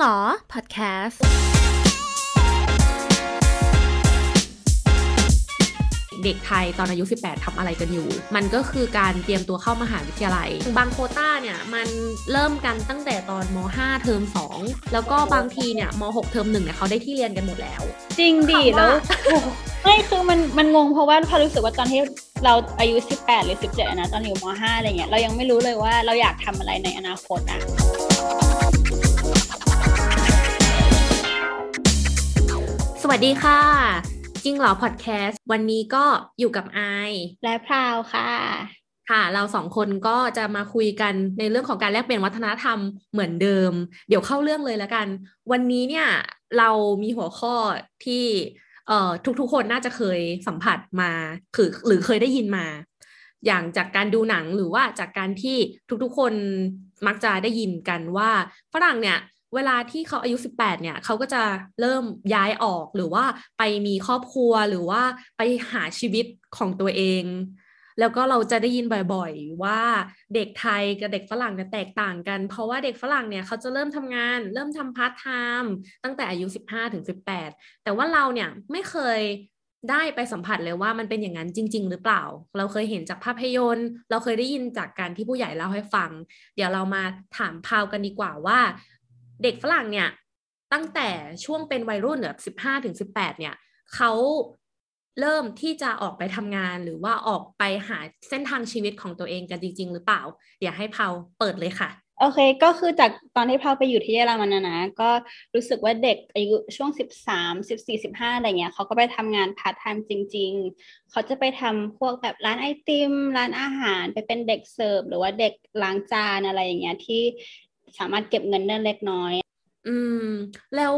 เหรอ พอดแคสต์ เด็กไทยตอนอายุ 18ทำอะไรกันอยู่ มันก็คือการเตรียมตัวเข้ามหาวิทยาลัย บางโควต้าเนี่ย มันเริ่มกันตั้งแต่ตอนม 5 เทอม 2 แล้วก็บางทีเนี่ยม 6 เทอม 1 เนี่ยเขาได้ที่เรียนกันหมดแล้ว จริงดิคำว่าแล้วไม่คือมันมันงงเพราะว่าพอรู้สึกว่าตอนที่เราอายุ 18 หรือ 17อะนะ ตอนอยู่ม 5 อะไรเงี้ย เรายังไม่รู้เลยว่าเราอยากทำอะไรในอนาคตอะ วัสดีค่ะ จริงเหรอพอดแคสต์วันนี้ก็อยู่กับไอายและพราวค่ะ ค่ะ เราสองคนก็จะมาคุยกันในเรื่องของการแลกเปลี่ยนวัฒนธรรมเหมือนเดิม เดี๋ยวเข้าเรื่องเลยแล้วกัน วันนี้เนี่ยเรามีหัวข้อที่เอ่อทุกๆคนน่าจะเคยสัมผัสมาคือหรือเคยได้ยินมา อย่างจากการดูหนังหรือว่าจากการที่ทุกๆคนมักจะได้ยินกันว่าฝรั่งเนี่ย เวลาที่เขาอายุ 18 เนี่ยเขาก็จะเริ่มย้ายออกหรือว่าไปมีครอบครัวหรือว่าไปหาชีวิตของตัวเอง แล้วก็เราจะได้ยินบ่อยๆ ว่าเด็กไทยกับเด็กฝรั่งเนี่ยแตกต่างกัน เพราะว่าเด็กฝรั่งเนี่ยเขาจะเริ่มทำงาน เริ่มทำพาร์ทไทม์ตั้งแต่อายุ 15ถึง18 แต่ว่าเราเนี่ยไม่เคยได้ไปสัมผัสเลยว่ามันเป็นอย่างนั้นจริง ๆ หรือเปล่า เราเคยเห็นจากภาพยนตร์ เราเคยได้ยินจากการที่ผู้ใหญ่เล่าให้ฟัง เดี๋ยวเรามาถามพาวกันดีกว่าว่า เด็กฝรั่งเนี่ยตั้งแต่ช่วงเป็นวัยรุ่นแบบสิบห้าถึงสิบแปดเนี่ยเขาเริ่มที่จะออกไปทำงานหรือว่าออกไปหาเส้นทางชีวิตของตัวเองกันจริง ๆ หรือเปล่าเดี๋ยวให้พาวเปิดเลยค่ะ โอเค ก็คือจากตอนที่พาวไปอยู่ที่เยอรมันนะนะ ก็รู้สึกว่าเด็กอายุช่วง 13 14 15 อะไรเงี้ยเขาก็ไปทำงานพาร์ทไทม์จริง ๆ เขาจะไปทำพวกแบบร้านไอติม ร้านอาหารไปเป็นเด็กเสิร์ฟหรือว่าเด็กล้างจานอะไรอย่างเงี้ยที่ สามารถเก็บเงินได้เล็กน้อย อืม แล้ว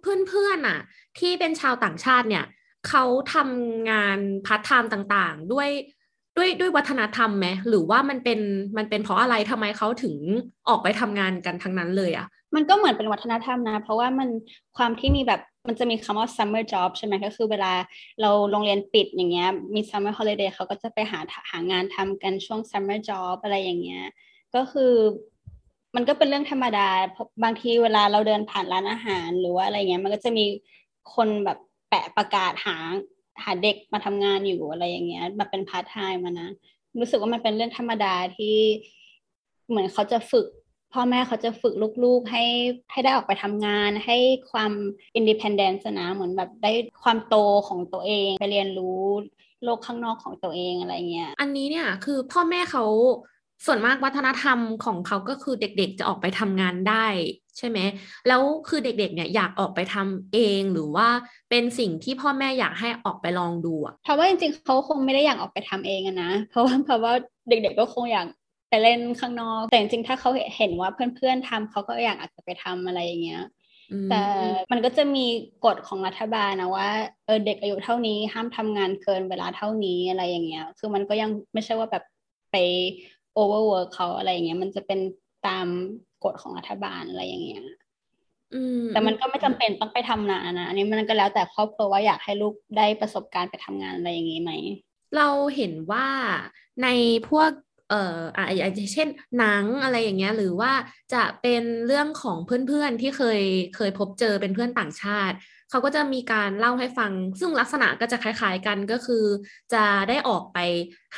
เพื่อนๆอะ ที่เป็นชาวต่างชาติเนี่ย เขาทำงานพาร์ทไทม์ต่างๆ ด้วยด้วยด้วยวัฒนธรรมไหมหรือว่ามันเป็นมันเป็นเพราะอะไรทำไมเขาถึงออกไปทำงานกันทั้งนั้นเลยอะ มันก็เหมือนเป็นวัฒนธรรมนะ เพราะว่ามันความที่มีแบบมันจะมีคำว่า summer job ใช่ไหมก็คือเวลาเราโรงเรียนปิดอย่างเงี้ยมี summer holiday เขาก็จะไปหาหางานทำกันช่วง summer job อะไรอย่างเงี้ยก็คือ มันก็เป็นเรื่องธรรมดาบางทีเวลาเราเดินผ่านร้านอาหารหรือว่าอะไรเงี้ย มันก็จะมีคนแบบแปะประกาศหาหาเด็กมาทำงานอยู่อะไรอย่างเงี้ยมาเป็นพาร์ทไทม์มานะรู้สึกว่ามันเป็นเรื่องธรรมดาที่เหมือนเขาจะฝึก พ่อแม่เขาจะฝึกลูกๆให้ให้ได้ออกไปทำงาน ให้ความindependence นะเหมือนแบบได้ความโตของตัวเองไปเรียนรู้โลกข้างนอกของตัวเองอะไรเงี้ย อันนี้เนี่ยคือพ่อแม่เขา ส่วนมากวัฒนธรรมของเขาก็คือเด็กๆจะออกไปทำงานได้ ใช่ไหม แล้วคือเด็กๆเนี่ยอยากออกไปทำเองหรือว่าเป็นสิ่งที่พ่อแม่อยากให้ออกไปลองดูอะเพราะว่าจริงๆเขาคงไม่ได้อยากออกไปทำเองอะนะ เพราะว่าเพราะว่าเด็กๆก็คงอยากไปเล่นข้างนอก แต่จริงๆถ้าเขาเห็นว่าเพื่อนๆทำเขาก็อยากอาจจะไปทำอะไรอย่างเงี้ยอืมแต่มันก็จะมีกฎของรัฐบาลนะว่าเออเด็กอายุเท่านี้ห้ามทำงานเกินเวลาเท่านี้อะไรอย่างเงี้ย คือมันก็ยังไม่ใช่ว่าแบบไป overwork เขาอะไรอย่างเงี้ยมันจะเป็นตามกฎของรัฐบาลอะไรอย่างเงี้ยอืมแต่มันก็ไม่จำเป็นต้องไปทำนานนะอันนี้มันก็แล้วแต่ครอบครัวว่าอยากให้ลูกได้ประสบการณ์ไปทำงานอะไรอย่างงี้ไหม เราเห็นว่าในพวกเอ่ออะอย่างเช่นหนังอะไรอย่างเงี้ย หรือว่าจะเป็นเรื่องของเพื่อนๆที่เคยเคยพบเจอเป็นเพื่อนต่างชาติ เขาก็จะมีการเล่าให้ฟัง ซึ่งลักษณะก็จะคล้ายๆกันก็คือ จะได้ออกไป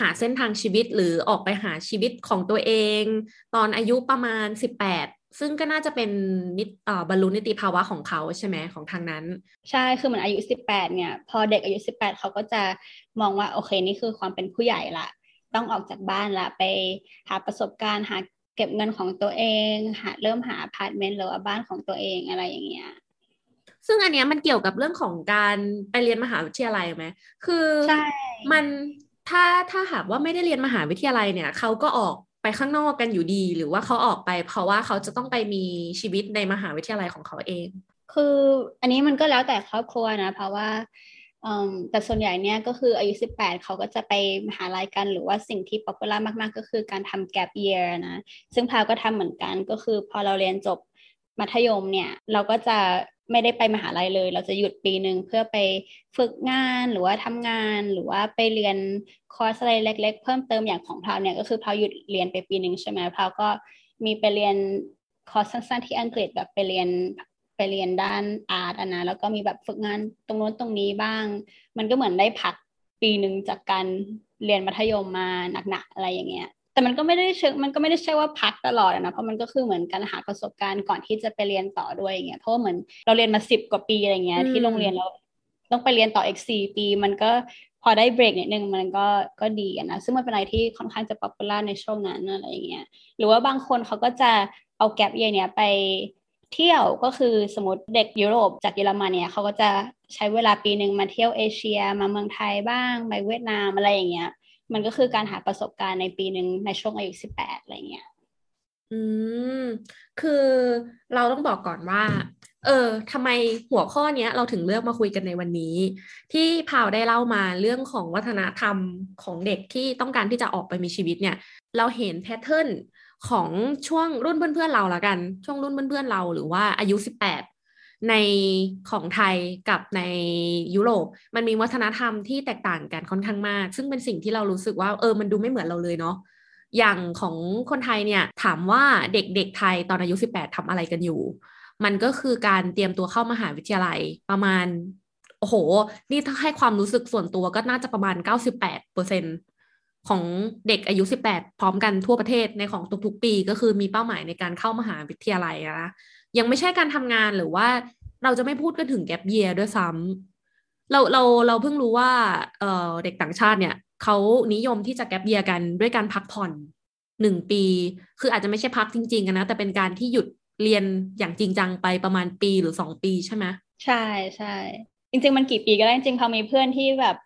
หาเส้นทางชีวิตหรือออกไปหาชีวิตของตัวเอง ตอนอายุประมาณ 18ซึ่งก็น่าจะเป็นนิตเอ่อบรรลุนิติภาวะของเขาใช่ไหมของทางนั้น ใช่คือเหมือนอายุ 18 เนี่ย พอเด็กอายุ 18 เขาก็จะมองว่าโอเคนี่คือความเป็นผู้ใหญ่ละต้องออกจากบ้านละไปหาประสบการณ์หาเก็บเงินของตัวเอง หาเริ่มหาอพาร์ตเมนต์หรือว่าบ้านของตัวเองอะไรอย่างเงี้ย ซึ่งอันเนี้ยมันเกี่ยวกับเรื่องของการไปเรียนมหาวิทยาลัยไหมคือใช่มันถ้าถ้าหากว่าไม่ได้เรียนมหาวิทยาลัยเนี่ยเขาก็ออกไปข้างนอกกันอยู่ดี หรือว่าเขาออกไป เพราะว่าเขาจะต้องไปมีชีวิตในมหาวิทยาลัยของเขาเอง คืออันนี้มันก็แล้วแต่ครอบครัวนะ เพราะว่าอืมแต่ส่วนใหญ่เนี่ยก็คืออายุ 18 เขาก็จะไปมหาลัยกันหรือว่าสิ่งที่ popular มาก ๆ ก็คือการทำ gap year นะ ซึ่งพาวก็ทำเหมือนกันก็คือพอเราเรียนจบมัธยมเนี่ย เราก็จะ ไม่ได้ไปมหาลัยเลย เราจะหยุดปีหนึ่งเพื่อไปฝึกงานหรือว่าทำงานหรือว่าไปเรียนคอร์สอะไรเล็ก ๆ เพิ่มเติมอย่างของพาวเนี่ยก็คือพาวหยุดเรียนไปปีหนึ่งใช่ไหมพาวก็มีไปเรียนคอร์สสั้นๆที่อังกฤษแบบไปเรียนไปเรียนด้านอาร์ตนะแล้วก็มีแบบฝึกงานตรงโน้นตรงนี้บ้าง มันก็เหมือนได้พักปีหนึ่งจากการเรียนมัธยมมาหนักๆอะไรอย่างเงี้ย แต่มันก็ไม่ได้เชิงมันก็ไม่ได้ใช่ว่าพักตลอดนะเพราะมันก็คือเหมือนการหาประสบการณ์ก่อนที่จะไปเรียนต่อด้วยอย่างเงี้ยเพราะว่าเหมือนเราเรียนมาสิบกว่าปีอะไรเงี้ยที่โรงเรียนเราต้องไปเรียนต่ออีกสี่ปี มันก็พอได้เบรกนิดนึงมันก็ก็ดีนะซึ่งมันเป็นอะไรที่ค่อนข้างจะ popular ในช่วงนั้นอะไรอย่างเงี้ยหรือว่าบางคนเขาก็จะเอาแกลบเยียเนี้ยไปเที่ยวก็คือสมมติเด็กยุโรปจากเยอรมันเนี่ยเขาก็จะใช้เวลาปีหนึ่งมาเที่ยวเอเชีย มาเมืองไทยบ้างไปเวียดนามอะไรอย่างเงี้ย มันก็คือการหาประสบการณ์ในปีหนึ่งในช่วงอายุสิบแปดอะไรเงี้ยอืม คือเราต้องบอกก่อนว่า เออทำไมหัวข้อเนี้ย เราถึงเลือกมาคุยกันในวันนี้ ที่พาวได้เล่ามาเรื่องของวัฒนธรรมของเด็กที่ต้องการที่จะออกไปมีชีวิตเนี่ย เราเห็นแพทเทิร์นของช่วงรุ่นเพื่อนๆเราละกัน ช่วงรุ่นเพื่อนๆเราหรือว่าอายุสิบแปด ในของไทยกับในยุโรป มันมีวัฒนธรรมที่แตกต่างกันค่อนข้างมาก ซึ่งเป็นสิ่งที่เรารู้สึกว่าเออมันดูไม่เหมือนเราเลยเนาะอย่างของคนไทยเนี่ยถามว่าเด็กๆไทยตอนอายุ 18ทำอะไรกันอยู่ มันก็คือการเตรียมตัวเข้ามหาวิทยาลัยประมาณโอ้โห นี่ถ้าให้ความรู้สึกส่วนตัวก็น่าจะประมาณ 98เปอร์เซ็นของเด็กอายุ 18 พร้อมกันทั่วประเทศในของทุกๆ ปี ก็คือมีเป้าหมายในการเข้ามหาวิทยาลัยนะ ยังไม่ใช่การทำงานหรือว่าเราจะไม่พูดกันถึงแกลบเยียด้วยซ้ำเราเราเราเพิ่งรู้ว่าเออเด็กต่างชาติเนี่ยเขานิยมที่จะแกลบเยียกันด้วยการพักผ่อนหนึ่งปี คืออาจจะไม่ใช่พักจริงๆนะ แต่เป็นการที่หยุดเรียนอย่างจริงจังไปประมาณปีหรือสองปีใช่ไหมใช่ใช่จริง ๆ มันกี่ปีก็ได้จริงๆพอมีเพื่อนที่แบบ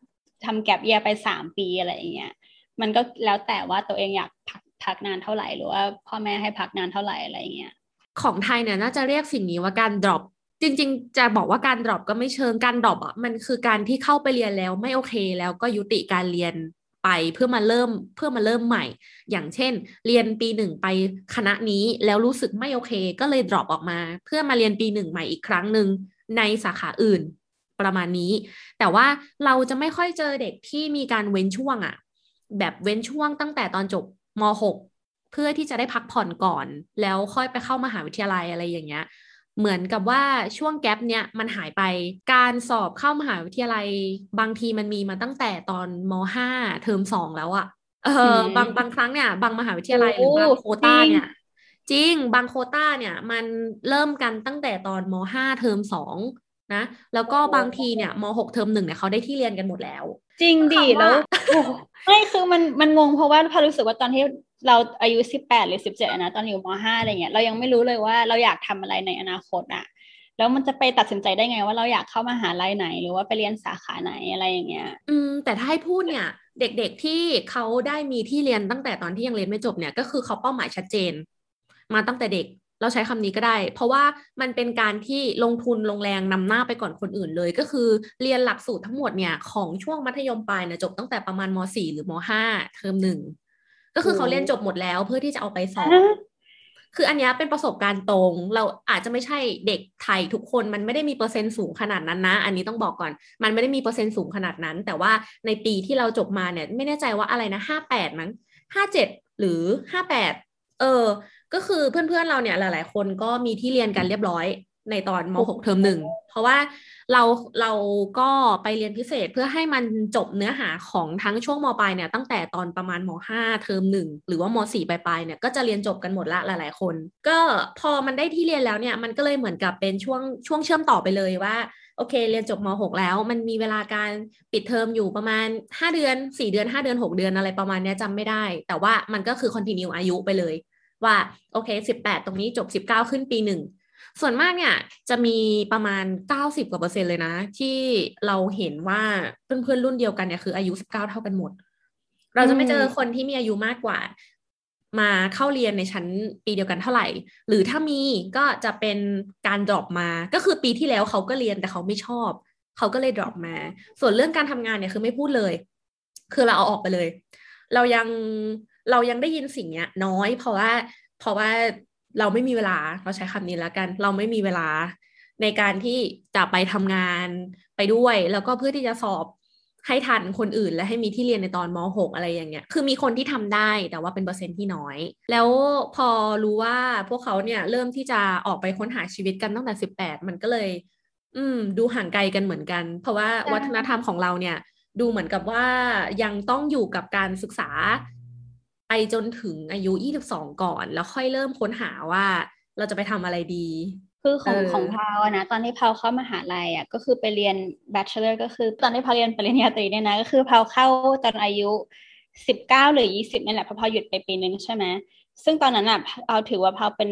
ทำแกลบเยียไปสามปีอะไรอย่างเงี้ยมันก็แล้วแต่ว่าตัวเองอยากพักพักนานเท่าไหร่หรือว่าพ่อแม่ให้พักนานเท่าไหร่อะไรเงี้ย ของไทยเนี่ยน่าจะเรียกสิ่งนี้ว่าการ drop จริง ๆ จะบอกว่าการ drop ก็ไม่เชิงการ drop อะมันคือการที่เข้าไปเรียนแล้วไม่โอเค แล้วก็ยุติการเรียนไปเพื่อมาเริ่มเพื่อมาเริ่มใหม่ อย่างเช่น เรียนปีหนึ่งไปคณะนี้แล้วรู้สึกไม่โอเค ก็เลย drop ออกมา เพื่อมาเรียนปีหนึ่งใหม่อีกครั้งหนึ่งในสาขาอื่นประมาณนี้ แต่ว่าเราจะไม่ค่อยเจอเด็กที่มีการเว้นช่วงอะแบบเว้นช่วงตั้งแต่ตอนจบม .6 เพื่อที่จะได้พักผ่อนก่อน แล้วค่อยไปเข้ามหาวิทยาลัยอะไรอย่างเงี้ยเหมือนกับว่าช่วงแกลบเนี้ยมันหายไปการสอบเข้ามหาวิทยาลัย บางทีมันมีมาตั้งแต่ตอนม .5 เทอมสองแล้วอะเออบางบางครั้งเนี่ยบางมหาวิทยาลัยหรือบางโคต้าเนี่ยจริงบางโคต้าเนี่ยมันเริ่มกันตั้งแต่ตอนม .5 เทอมสองนะแล้วก็บางทีเนี่ยม .6 เทอมหนึ่งเนี่ยเขาได้ที่เรียนกันหมดแล้ว จริงดิแล้วไม่คือมันมันงงเพราะว่าพอรู้สึกว่าตอนที่ เราอายุสิบแปดหรือสิบเจ็ดนะตอนอยู่มห้าอะไรเงี้ยเรายังไม่รู้เลยว่าเราอยากทำอะไรในอนาคตอะแล้วมันจะไปตัดสินใจได้ไงว่าเราอยากเข้ามาหาลัยไหน หรือว่าไปเรียนสาขาไหนอะไรอย่างเงี้ย อืม แต่ถ้าให้พูดเนี่ย เด็กๆที่เขาได้มีที่เรียนตั้งแต่ตอนที่ยังเรียนไม่จบเนี่ยก็คือเขาเป้าหมายชัดเจน มาตั้งแต่เด็กเราใช้คำนี้ก็ได้ เพราะว่ามันเป็นการที่ลงทุนลงแรงนำหน้าไปก่อนคนอื่นเลย ก็คือเรียนหลักสูตรทั้งหมดเนี่ยของช่วงมัธยมปลายนี่ยจบตั้งแต่ประมาณม .4 หรือม .5 เทอมหนึ่ง ก็คือเขาเรียนจบหมดแล้วเพื่อที่จะเอาไปสอบคืออันนี้เป็นประสบการณ์ตรง เราอาจจะไม่ใช่เด็กไทยทุกคนมันไม่ได้มีเปอร์เซ็นต์สูงขนาดนั้นนะ อันนี้ต้องบอกก่อน มันไม่ได้มีเปอร์เซ็นต์สูงขนาดนั้น แต่ว่าในปีที่เราจบมาเนี่ย ไม่แน่ใจว่าอะไรนะห้าแปดมั้งห้าเจ็ดหรือห้าแปดเออ ก็คือเพื่อนๆเราเนี่ยหลาย ๆ คนก็มีที่เรียนกันเรียบร้อยในตอนม .6 เทอมหนึ่งเพราะว่า เราเราก็ไปเรียนพิเศษเพื่อให้มันจบเนื้อหาของทั้งช่วงมปลายเนี่ยตั้งแต่ตอนประมาณม .5 เทอมหนึ่งหรือว่าม .4 ปลายๆเนี่ยก็จะเรียนจบกันหมดละหลาย ๆ คน ก็พอมันได้ที่เรียนแล้วเนี่ยมันก็เลยเหมือนกับเป็นช่วงช่วงเชื่อมต่อไปเลยว่าโอเค เรียนจบม .6 แล้ว มันมีเวลาการปิดเทอมอยู่ประมาณ 5 เดือน 4 เดือน 5 เดือน 6 เดือนอะไรประมาณนี้จำไม่ได้ แต่ว่ามันก็คือคอนติเนียอายุไปเลย ว่า โอเคสิบแปดตรงนี้จบสิบเก้าขึ้นปีหนึ่ง ส่วนมากเนี่ยจะมีประมาณเก้าสิบกว่าเปอร์เซ็นต์เลยนะ ที่เราเห็นว่าเพื่อนเพื่อนรุ่นเดียวกันเนี่ยคืออายุสิบเก้าเท่ากันหมด เราจะไม่เจอคนที่มีอายุมากกว่า มาเข้าเรียนในชั้นปีเดียวกันเท่าไหร่ หรือถ้ามีก็จะเป็นการดรอปมาก็คือปีที่แล้วเขาก็เรียนแต่เขาไม่ชอบ เขาก็เลยดรอปมา ส่วนเรื่องการทำงานเนี่ยคือไม่พูดเลย คือเราเอาออกไปเลย เรายังเรายังได้ยินสิ่งเนี้ย น้อยเพราะว่าเพราะว่า เราไม่มีเวลาเราใช้คำนี้แล้วกัน เราไม่มีเวลาในการที่จะไปทำงานไปด้วย แล้วก็เพื่อที่จะสอบให้ทันคนอื่นและให้มีที่เรียนในตอนม .6 อะไรอย่างเงี้ย คือมีคนที่ทำได้แต่ว่าเป็นเปอร์เซ็นต์ที่น้อย แล้วพอรู้ว่าพวกเขาเนี่ยเริ่มที่จะออกไปค้นหาชีวิตกันตั้งแต่สิบแปดมันก็เลย อืม ดูห่างไกลกันเหมือนกัน เพราะว่าวัฒนธรรมของเราเนี่ย ดูเหมือนกับว่ายังต้องอยู่กับการศึกษา ไปจนถึงอายุยี่สิบสองก่อน แล้วค่อยเริ่มค้นหาว่าเราจะไปทำอะไรดี คือของเออของพาวอะนะ ตอนที่พาวเข้ามหาลัยอะก็คือไปเรียน bachelor ก็คือตอนที่พาวเรียนปริญญาตรีเนี่ยนะ ก็คือพาวเข้าตอนอายุสิบเก้าหรือยี่สิบนี่แหละเพราะพาวหยุดไปปีนึงใช่ไหมซึ่งตอนนั้นอะพาวถือว่าพาวเป็น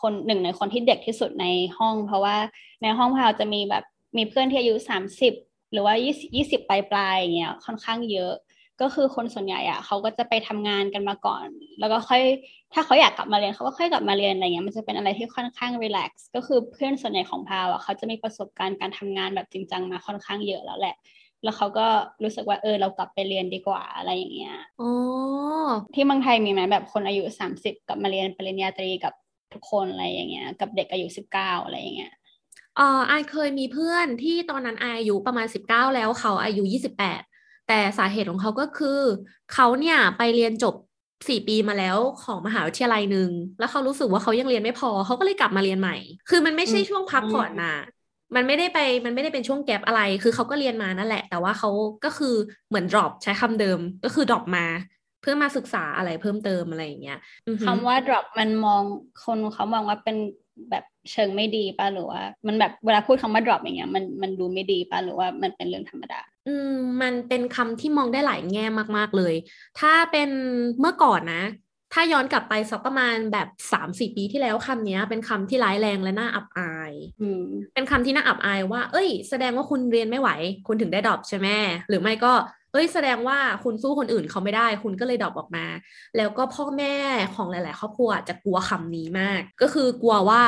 คนหนึ่งในคนที่เด็กที่สุดในห้อง เพราะว่าในห้องพาวจะมีแบบมีเพื่อนที่อายุสามสิบหรือว่ายี่สิบยี่สิบปลายปลายๆอย่างเงี้ยค่อนข้างเยอะ ก็คือคนส่วนใหญ่อะเขาก็จะไปทำงานกันมาก่อน แล้วก็ค่อย ถ้าเขาอยากกลับมาเรียนเขาก็ค่อยกลับมาเรียนอะไรเงี้ยมันจะเป็นอะไรที่ค่อนข้างรีแลกซ์ก็คือเพื่อนส่วนใหญ่ของพาวอะเขาจะมีประสบการณ์การทำงานแบบจริงจังมาค่อนข้างเยอะแล้วแหละ แล้วเขาก็รู้สึกว่าเออเรากลับไปเรียนดีกว่าอะไรอย่างเงี้ยอ๋อที่เมืองไทยมีไหมแบบคนอายุสามสิบกลับมาเรียนปริญญาตรีกับทุกคนอะไรอย่างเงี้ย กับเด็กอายุสิบเก้าอะไรอย่างเงี้ยเออไอายเคยมีเพื่อนที่ตอนนั้นไอายอายุประมาณสิบเก้าแล้วเขาอายุยี่สิบ แต่สาเหตุของเขาก็คือ เขาเนี่ยไปเรียนจบสี่ปีมาแล้วของมหาวิทยาลัยหนึ่งแล้วเขารู้สึกว่าเขายังเรียนไม่พอ เขาก็เลยกลับมาเรียนใหม่ คือมันไม่ใช่ช่วงพักผ่อนนะมันไม่ได้ไปมันไม่ได้เป็นช่วงแกลบอะไร คือเขาก็เรียนมานั่นแหละ แต่ว่าเขาก็คือเหมือน drop ใช้คำเดิมก็คือ drop มาเพื่อมาศึกษาอะไรเพิ่มเติมอะไรอย่างเงี้ยคำว่า drop มันมองคนเขามองว่าเป็นแบบเชิงไม่ดีป่ะหรือว่า มันแบบเวลาพูดคำว่า drop อย่างเงี้ยมันมันดูไม่ดีป่ะหรือว่ามันเป็นเรื่องธรรมดา อืมมันเป็นคำที่มองได้หลายแง่มาก ๆ เลย ถ้าเป็นเมื่อก่อนนะ ถ้าย้อนกลับไปสักประมาณแบบสามสี่ปีที่แล้วคำเนี้ยเป็นคำที่ร้ายแรงและน่าอับอายอืมเป็นคำที่น่าอับอายว่า เอ้ย แสดงว่าคุณเรียนไม่ไหว คุณถึงได้ drop ใช่ไหมหรือไม่ก็เอ้ยแสดงว่าคุณสู้คนอื่นเขาไม่ได้ คุณก็เลย drop ออกมา แล้วก็พ่อแม่ของหลาย ๆ ครอบครัวจะกลัวคำนี้มาก ก็คือกลัวว่า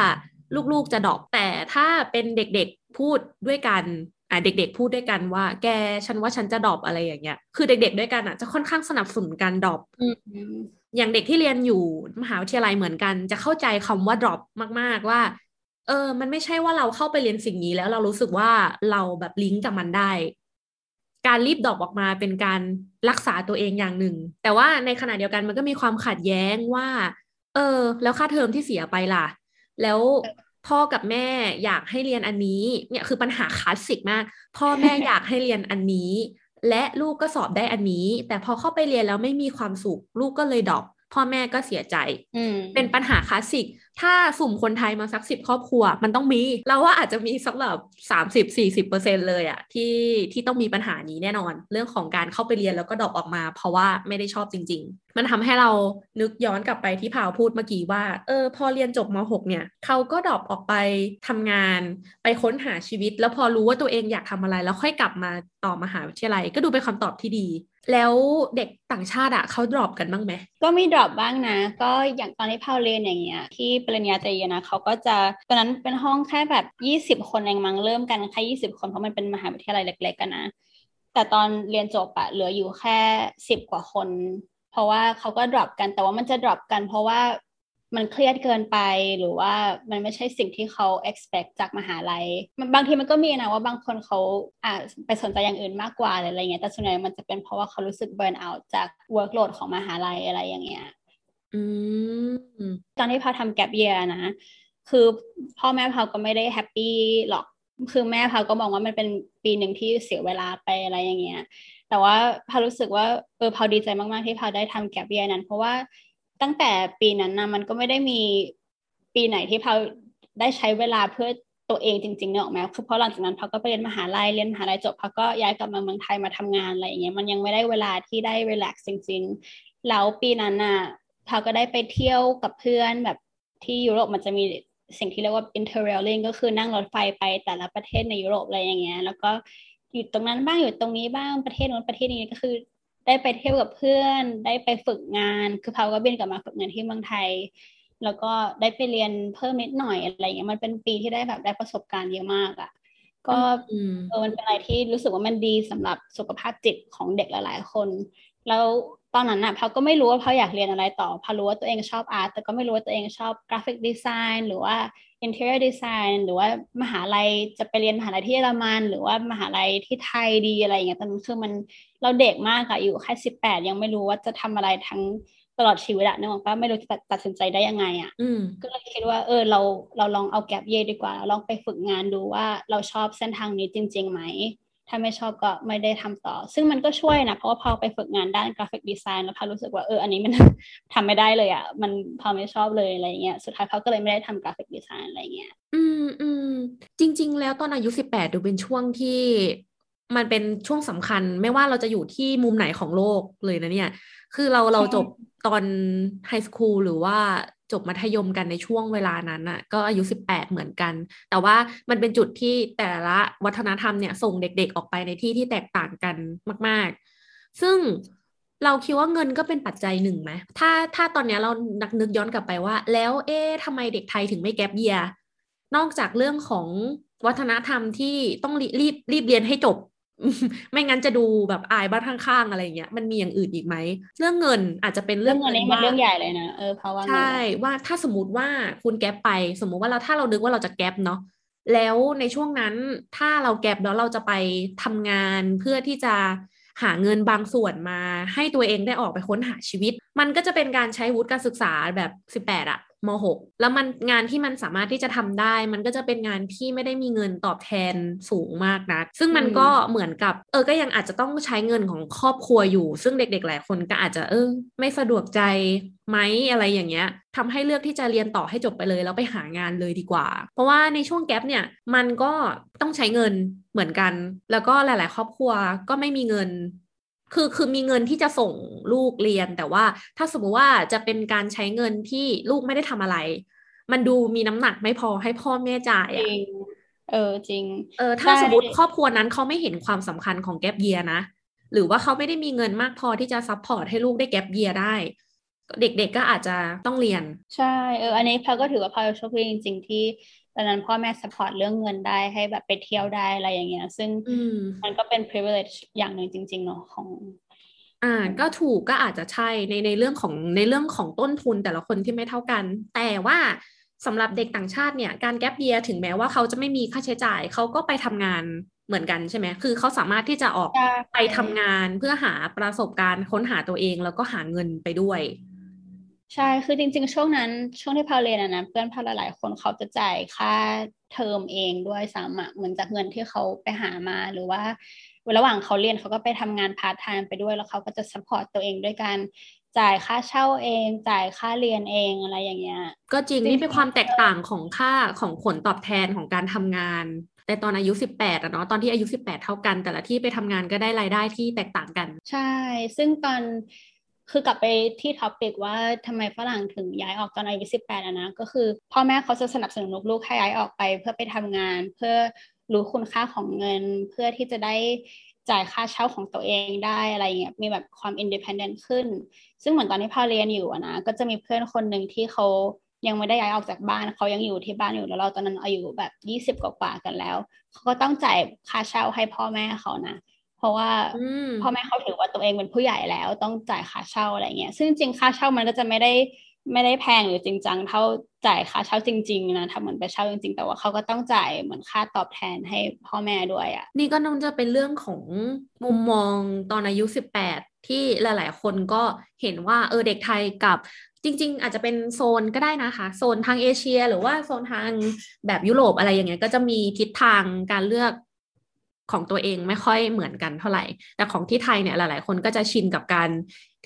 ลูกๆจะ drop แต่ถ้าเป็นเด็กๆพูดด้วยกัน อะเด็ก ๆ พูดด้วยกันว่า แกฉันว่าฉันจะ drop อะไรอย่างเงี้ย คือเด็ก ๆ ด้วยกันอะจะค่อนข้างสนับสนุนการ drop อืมอย่างเด็กที่เรียนอยู่มหาวิทยาลัยเหมือนกัน จะเข้าใจคำว่า drop มาก ๆว่า เออ มันไม่ใช่ว่าเราเข้าไปเรียนสิ่งนี้แล้วเรารู้สึกว่าเราแบบลิงก์กับมันได้ การรีบ drop ออกมาเป็นการรักษาตัวเองอย่างหนึ่ง แต่ว่าในขณะเดียวกันมันก็มีความขัดแย้งว่า เออ แล้วค่าเทอมที่เสียไปล่ะ แล้ว พ่อกับแม่อยากให้เรียนอันนี้ เนี่ยคือปัญหาคลาสสิกมาก พ่อแม่อยากให้เรียนอันนี้ และลูกก็สอบได้อันนี้ แต่พอเข้าไปเรียนแล้วไม่มีความสุข ลูกก็เลย drop พ่อแม่ก็เสียใจอืมเป็นปัญหาคลาสสิก ถ้าสุ่มคนไทยมาสักสิบครอบครัว มันต้องมี เราว่าอาจจะมีสักแบบสามสิบสี่สิบเปอร์เซ็นเลยอะที่ที่ต้องมีปัญหานี้แน่นอน เรื่องของการเข้าไปเรียนแล้วก็ drop ออกมา เพราะว่าไม่ได้ชอบจริง ๆ มันทำให้เรานึกย้อนกลับไปที่พาวพูดเมื่อกี้ว่า เออ พอเรียนจบม .6 เนี่ย เขาก็ drop ออกไปทำงาน ไปค้นหาชีวิต แล้วพอรู้ว่าตัวเองอยากทำอะไรแล้วค่อยกลับมาต่อมหาวิทยาลัย ก็ดูเป็นคำตอบที่ดี แล้วเด็กต่างชาติอะเขา drop กันบ้างไหม ก็มี drop บ้างนะ ก็อย่างตอนที่พาวเรียนอย่างเงี้ยที่ปริญญาตรีนะเขาก็จะตอนนั้นเป็นห้องแค่แบบยี่สิบคนเองมั้งเริ่มกันแค่ยี่สิบคนเพราะมันเป็นมหาวิทยาลัยเล็กๆกันนะ แต่ตอนเรียนจบอะเหลืออยู่แค่สิบกว่าคน เพราะว่าเขาก็ drop กันแต่ว่ามันจะ drop กัน เพราะว่า มันเครียดเกินไปหรือว่ามันไม่ใช่สิ่งที่เขา expect จากมหาลัย มันบางทีมันก็มีนะว่าบางคนเขาอ่าไปสนใจอย่างอื่นมากกว่าหรืออะไรเงี้ยแต่ส่วนใหญ่มันจะเป็นเพราะว่าเขารู้สึก burn out จาก workload ของมหาลัยอะไรอย่างเงี้ยอืมตอนที่พาวทำ gap year นะ คือพ่อแม่พาวก็ไม่ได้ happy หรอกคือแม่พาวก็มองว่ามันเป็นปีหนึ่งที่เสียเวลาไปอะไรอย่างเงี้ยแต่ว่าพารู้สึกว่าเออพาดีใจมาก ๆ ที่พาได้ทำแก p เยียนั้น เพราะว่า ตั้งแต่ปีนั้นนะมันก็ไม่ได้มีปีไหนที่พาได้ใช้เวลาเพื่อตัวเองจริงๆเนี่ยหรอกไหมคือเพราะหลังจากนั้นพาก็ไปเรียนมหาลัยเรียนมหาลัยจบพาก็ย้ายกลับมาเมืองไทยมาทำงานอะไรอย่างเงี้ยมันยังไม่ได้เวลาที่ได้รีแลกซ์จริงๆแล้วปีนั้นน่ะพาก็ได้ไปเที่ยวกับเพื่อนแบบที่ยุโรปมันจะมีสิ่งที่เรียกว่า interrailing ก็คือนั่งรถไฟไปแต่ละประเทศในยุโรปอะไรอย่างเงี้ยแล้วก็อยู่ตรงนั้นบ้างอยู่ตรงนี้บ้างประเทศนู้นประเทศนี้ก็คือ ได้ไปเที่ยวกับเพื่อน ได้ไปฝึกงาน คือพาก็บินกลับมาฝึกงานที่เมืองไทย แล้วก็ได้ไปเรียนเพิ่มนิดหน่อยอะไรอย่างเงี้ยมันเป็นปีที่ได้แบบได้ประสบการณ์เยอะมากอะ่ะก็อืมเออมันเป็นอะไรที่รู้สึกว่ามันดีสำหรับสุขภาพจิตของเด็กหลาย ๆ คน แล้วตอนนั้นอะเขาก็ไม่รู้ว่าเขาอยากเรียนอะไรต่อพารู้ว่าตัวเองชอบอาร์ตแต่ก็ไม่รู้ว่าตัวเองชอบกราฟิกดีไซน์หรือว่า interior design หรือว่ามหาลัยจะไปเรียนมหาลัยที่เยอรมัน หรือว่ามหาลัยที่ไทยดีอะไรอย่างเงี้ยตอนนั้นคือมันเราเด็กมากอะอยู่แค่สิบแปดยังไม่รู้ว่าจะทำอะไรทั้งตลอดชีวิตอะนึกออกปะไม่รู้จะตัดสินใจได้ยังไงอะก็เลยคิดว่าเออเราเราลองเอาแกลบเยดีกว่าลองไปฝึกงานดูว่าเราชอบเส้นทางนี้จริงๆไหม ถ้าไม่ชอบก็ไม่ได้ทำต่อ ซึ่งมันก็ช่วยนะ เพราะว่าพอไปฝึกงานด้านกราฟิกดีไซน์แล้วพารู้สึกว่าเอออันนี้มันทำไม่ได้เลยอะ่ะมันพอไม่ชอบเลยอะไรเงี้ยสุดท้ายเขาก็เลยไม่ได้ทำ graphic design อะไรเงี้ยอืมอืมจริง ๆ แล้วตอนอายุสิบแปดดูเป็นช่วงที่มันเป็นช่วงสำคัญ ไม่ว่าเราจะอยู่ที่มุมไหนของโลกเลยนะเนี่ย คือเราเราจบตอน high school หรือว่า จบมัธยมกันในช่วงเวลานั้นอะก็อายุสิบแปดเหมือนกัน แต่ว่ามันเป็นจุดที่แต่ละวัฒนธรรมเนี่ยส่งเด็กๆออกไปในที่ที่แตกต่างกันมาก ๆ ซึ่งเราคิดว่าเงินก็เป็นปัจจัยหนึ่งไหมถ้าถ้าตอนนี้เรานักนึกย้อนกลับไปว่า แล้วเอ๊ะทำไมเด็กไทยถึงไม่แกลบเยียนอกจากเรื่องของวัฒนธรรมที่ต้องรีบรีบเรียนให้จบ ไม่งั้นจะดูแบบอายบ้านข้างๆอะไรเงี้ยมันมีอย่างอื่นอีกไหมเรื่องเงินอาจจะเป็นเรื่องเงินนี้มันเรื่องใหญ่เลยนะเออเพราะว่าใช่ว่าถ้าสมมติว่าคุณแก๊ปไป สมมุติว่าเราถ้าเรานึกว่าเราจะแก๊ปเนาะแล้วในช่วงนั้นถ้าเราแก๊ปแล้วเราจะไปทำงานเพื่อที่จะหาเงินบางส่วนมาให้ตัวเองได้ออกไปค้นหาชีวิตมันก็จะเป็นการใช้วุฒิการศึกษาแบบสิบแปดอะม .6 แล้วมันงานที่มันสามารถที่จะทำได้ มันก็จะเป็นงานที่ไม่ได้มีเงินตอบแทนสูงมากนะซึ่งมันก็เหมือนกับ เออก็ยังอาจจะต้องใช้เงินของครอบครัวอยู่ ซึ่งเด็ก ๆ หลายคนก็อาจจะเออไม่สะดวกใจไหมอะไรอย่างเงี้ยทำให้เลือกที่จะเรียนต่อให้จบไปเลย แล้วไปหางานเลยดีกว่า เพราะว่าในช่วง gap เนี่ยมันก็ต้องใช้เงินเหมือนกัน แล้วก็หลาย ๆ ครอบครัวก็ไม่มีเงิน คือคือมีเงินที่จะส่งลูกเรียน แต่ว่าถ้าสมมติว่าจะเป็นการใช้เงินที่ลูกไม่ได้ทำอะไร มันดูมีน้ำหนักไม่พอให้พ่อแม่จ่ายอะเออจริง เออถ้าสมมติครอบครัวนั้นเขาไม่เห็นความสำคัญของแกลบเยียนะ หรือว่าเขาไม่ได้มีเงินมากพอที่จะ support ให้ลูกได้ gap year ได้ เด็กๆก็อาจจะต้องเรียน ใช่เอออันนี้พาก็ถือว่าพาโชคดีจริง ๆ ที่ ตอนนั้นพ่อแม่สปอร์ตเรื่องเงินได้ให้แบบไปเที่ยวได้อะไรอย่างเงี้ย ซึ่งมันก็เป็น privilege อย่างหนึ่งจริง ๆ เนาะของอ่าก็ถูกก็อาจจะใช่ในในเรื่องของในเรื่องของต้นทุนแต่ละคนที่ไม่เท่ากัน แต่ว่าสำหรับเด็กต่างชาติเนี่ยการแกลบเยียถึงแม้ว่าเขาจะไม่มีค่าใช้จ่ายเขาก็ไปทำงานเหมือนกันใช่ไหมคือเขาสามารถที่จะออกไปทำงานเพื่อหาประสบการณ์ค้นหาตัวเองแล้วก็หาเงินไปด้วย ใช่ คือจริง ๆ ช่วงนั้น ช่วงที่พาวเรียนนะ เพื่อนพาวหลายๆ คนเขาจะจ่ายค่าเทอมเองด้วยซ้ำเหมือนจากเงินที่เขาไปหามาหรือว่าระหว่างเขาเรียนเขาก็ไปทำงานพาร์ทไทม์ไปด้วยแล้วเขาก็จะ support ตัวเองด้วยการจ่ายค่าเช่าเอง จ่ายค่าเรียนเองอะไรอย่างเงี้ย ก็จริงนี่เป็นความแตกต่างของค่าของผลตอบแทนของการทำงานแต่ตอนอายุสิบแปดอะเนาะตอนที่อายุสิบแปดเท่ากัน แต่ละที่ไปทำงานก็ได้รายได้ที่แตกต่างกัน ใช่ ซึ่งตอน คือกลับไปที่ topic ว่าทำไมฝรั่งถึงย้ายออกตอนอายุสิบแปดอะนะก็คือ พ่อแม่เขาจะสนับสนุนลูกๆให้ย้ายออกไปเพื่อไปทำงาน เพื่อรู้คุณค่าของเงิน เพื่อที่จะได้จ่ายค่าเช่าของตัวเองได้อะไรเงี้ยมีแบบความ independent ขึ้น ซึ่งเหมือนตอนที่พาวเรียนอยู่นะก็จะมีเพื่อนคนหนึ่งที่เขายังไม่ได้ย้ายออกจากบ้านเขายังอยู่ที่บ้านอยู่แล้วเราตอนนั้นอายุแบบยี่สิบกว่ากันแล้วเขาก็ต้องจ่ายค่าเช่าให้พ่อแม่เขานะ เพราะว่าพ่อแม่เขาถือว่าตัวเองเป็นผู้ใหญ่แล้วต้องจ่ายค่าเช่าอะไรเงี้ยซึ่งจริงค่าเช่ามันก็จะไม่ได้ไม่ได้แพงหรือจริงจังเท่าจ่ายค่าเช่าจริงๆนะทำเหมือนไปเช่าจริงๆ แต่ว่าเขาก็ต้องจ่ายเหมือนค่าตอบแทนให้พ่อแม่ด้วยอะ่ะ นี่ก็น่าจะเป็นเรื่องของมุมมองตอนอายุสิบแปดที่หลายๆ คนก็เห็นว่าเออเด็กไทยกับจริง ๆ อาจจะเป็นโซนก็ได้นะคะ โซนทางเอเชีย หรือว่าโซนทางแบบยุโรปอะไรอย่างเงี้ยก็จะมีทิศทางการเลือก ของตัวเองไม่ค่อยเหมือนกันเท่าไหร่ แต่ของที่ไทยเนี่ยหลาย ๆ คนก็จะชินกับการ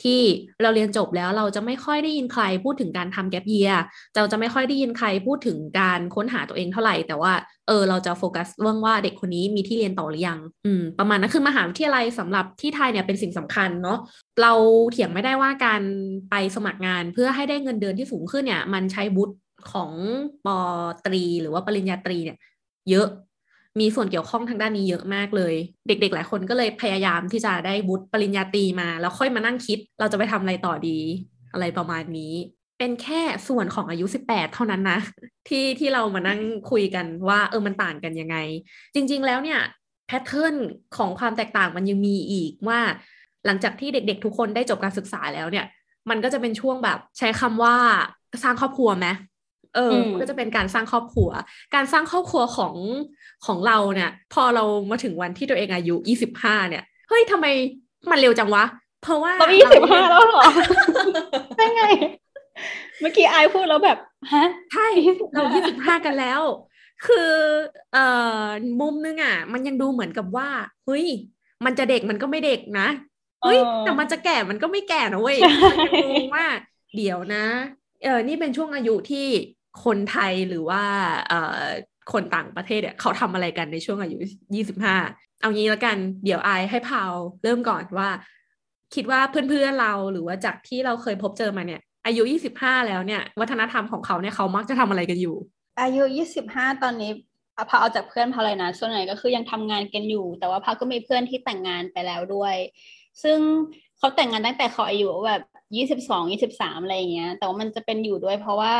ที่เราเรียนจบแล้วเราจะไม่ค่อยได้ยินใครพูดถึงการทำแกลบเยียเราจะไม่ค่อยได้ยินใครพูดถึงการค้นหาตัวเองเท่าไหร่ แต่ว่าเออเราจะโฟกัสเรื่องว่าเด็กคนนี้มีที่เรียนต่อหรือยังอืมประมาณนั้นคือมหาวิทยาลัยสำหรับที่ไทยเนี่ยเป็นสิ่งสำคัญเนาะเราเถียงไม่ได้ว่าการไปสมัครงานเพื่อให้ได้เงินเดือนที่สูงขึ้นเนี่ย มันใช้บุตรของปอตรี หรือว่าปริญญาตรีเนี่ยเยอะ มีส่วนเกี่ยวข้องทางด้านนี้เยอะมากเลย เด็ก ๆ หลายคนก็เลยพยายามที่จะได้บุตรปริญญาตรีมา แล้วค่อยมานั่งคิด เราจะไปทำอะไรต่อดี อะไรประมาณนี้ เป็นแค่ส่วนของอายุ 18 เท่านั้นนะ ที่ที่เรามานั่งคุยกันว่าเออมันต่างกันยังไง จริง ๆ แล้วเนี่ยแพทเทิร์นของความแตกต่างมันยังมีอีกว่า หลังจากที่เด็ก ๆ ทุกคนได้จบการศึกษาแล้วเนี่ย มันก็จะเป็นช่วงแบบใช้คำว่าสร้างครอบครัวไหม เออก็จะเป็นการสร้างครอบครัว การสร้างครอบครัวของของเราเนี่ย พอเรามาถึงวันที่ตัวเองอายุยี่สิบห้าเนี่ย เฮ้ยทำไมมันเร็วจังวะ เพราะว่าเรายี่สิบห้าแล้วหรอได้ไง เมื่อกี้ไอพูดแล้วแบบฮะใช่เรายี่สิบห้ากันแล้ว คือเอ่อมุมนึงอะ มันยังดูเหมือนกับว่าเฮ้ยมันจะเด็กมันก็ไม่เด็กนะเฮ้ยแต่มันจะแก่มันก็ไม่แก่นะเว้ยงงว่าเดี๋ยวนะเออนี่เป็นช่วงอายุที่ คนไทยหรือว่าคนต่างประเทศเนี่ยเขาทำอะไรกันในช่วงอายุยี่สิบห้าเอางี้แล้วกันเดี๋ยวไอให้พาวเริ่มก่อนว่า คิดว่าเพื่อนๆเราหรือว่าจากที่เราเคยพบเจอมาเนี่ย อายุยี่สิบห้าแล้วเนี่ย วัฒนธรรมของเขาเนี่ยเขามักจะทำอะไรกันอยู่ อายุยี่สิบห้าตอนนี้พาเอาจากเพื่อนพาเลยนะส่วนใหญ่ก็คือยังทำงานกันอยู่ แต่ว่าพาก็มีเพื่อนที่แต่งงานไปแล้วด้วย ซึ่งเขาแต่งงานตั้งแต่เขาอายุแบบยี่สิบสองยี่สิบสามอะไรเงี้ย แต่ว่ามันจะเป็นอยู่ด้วยเพราะว่า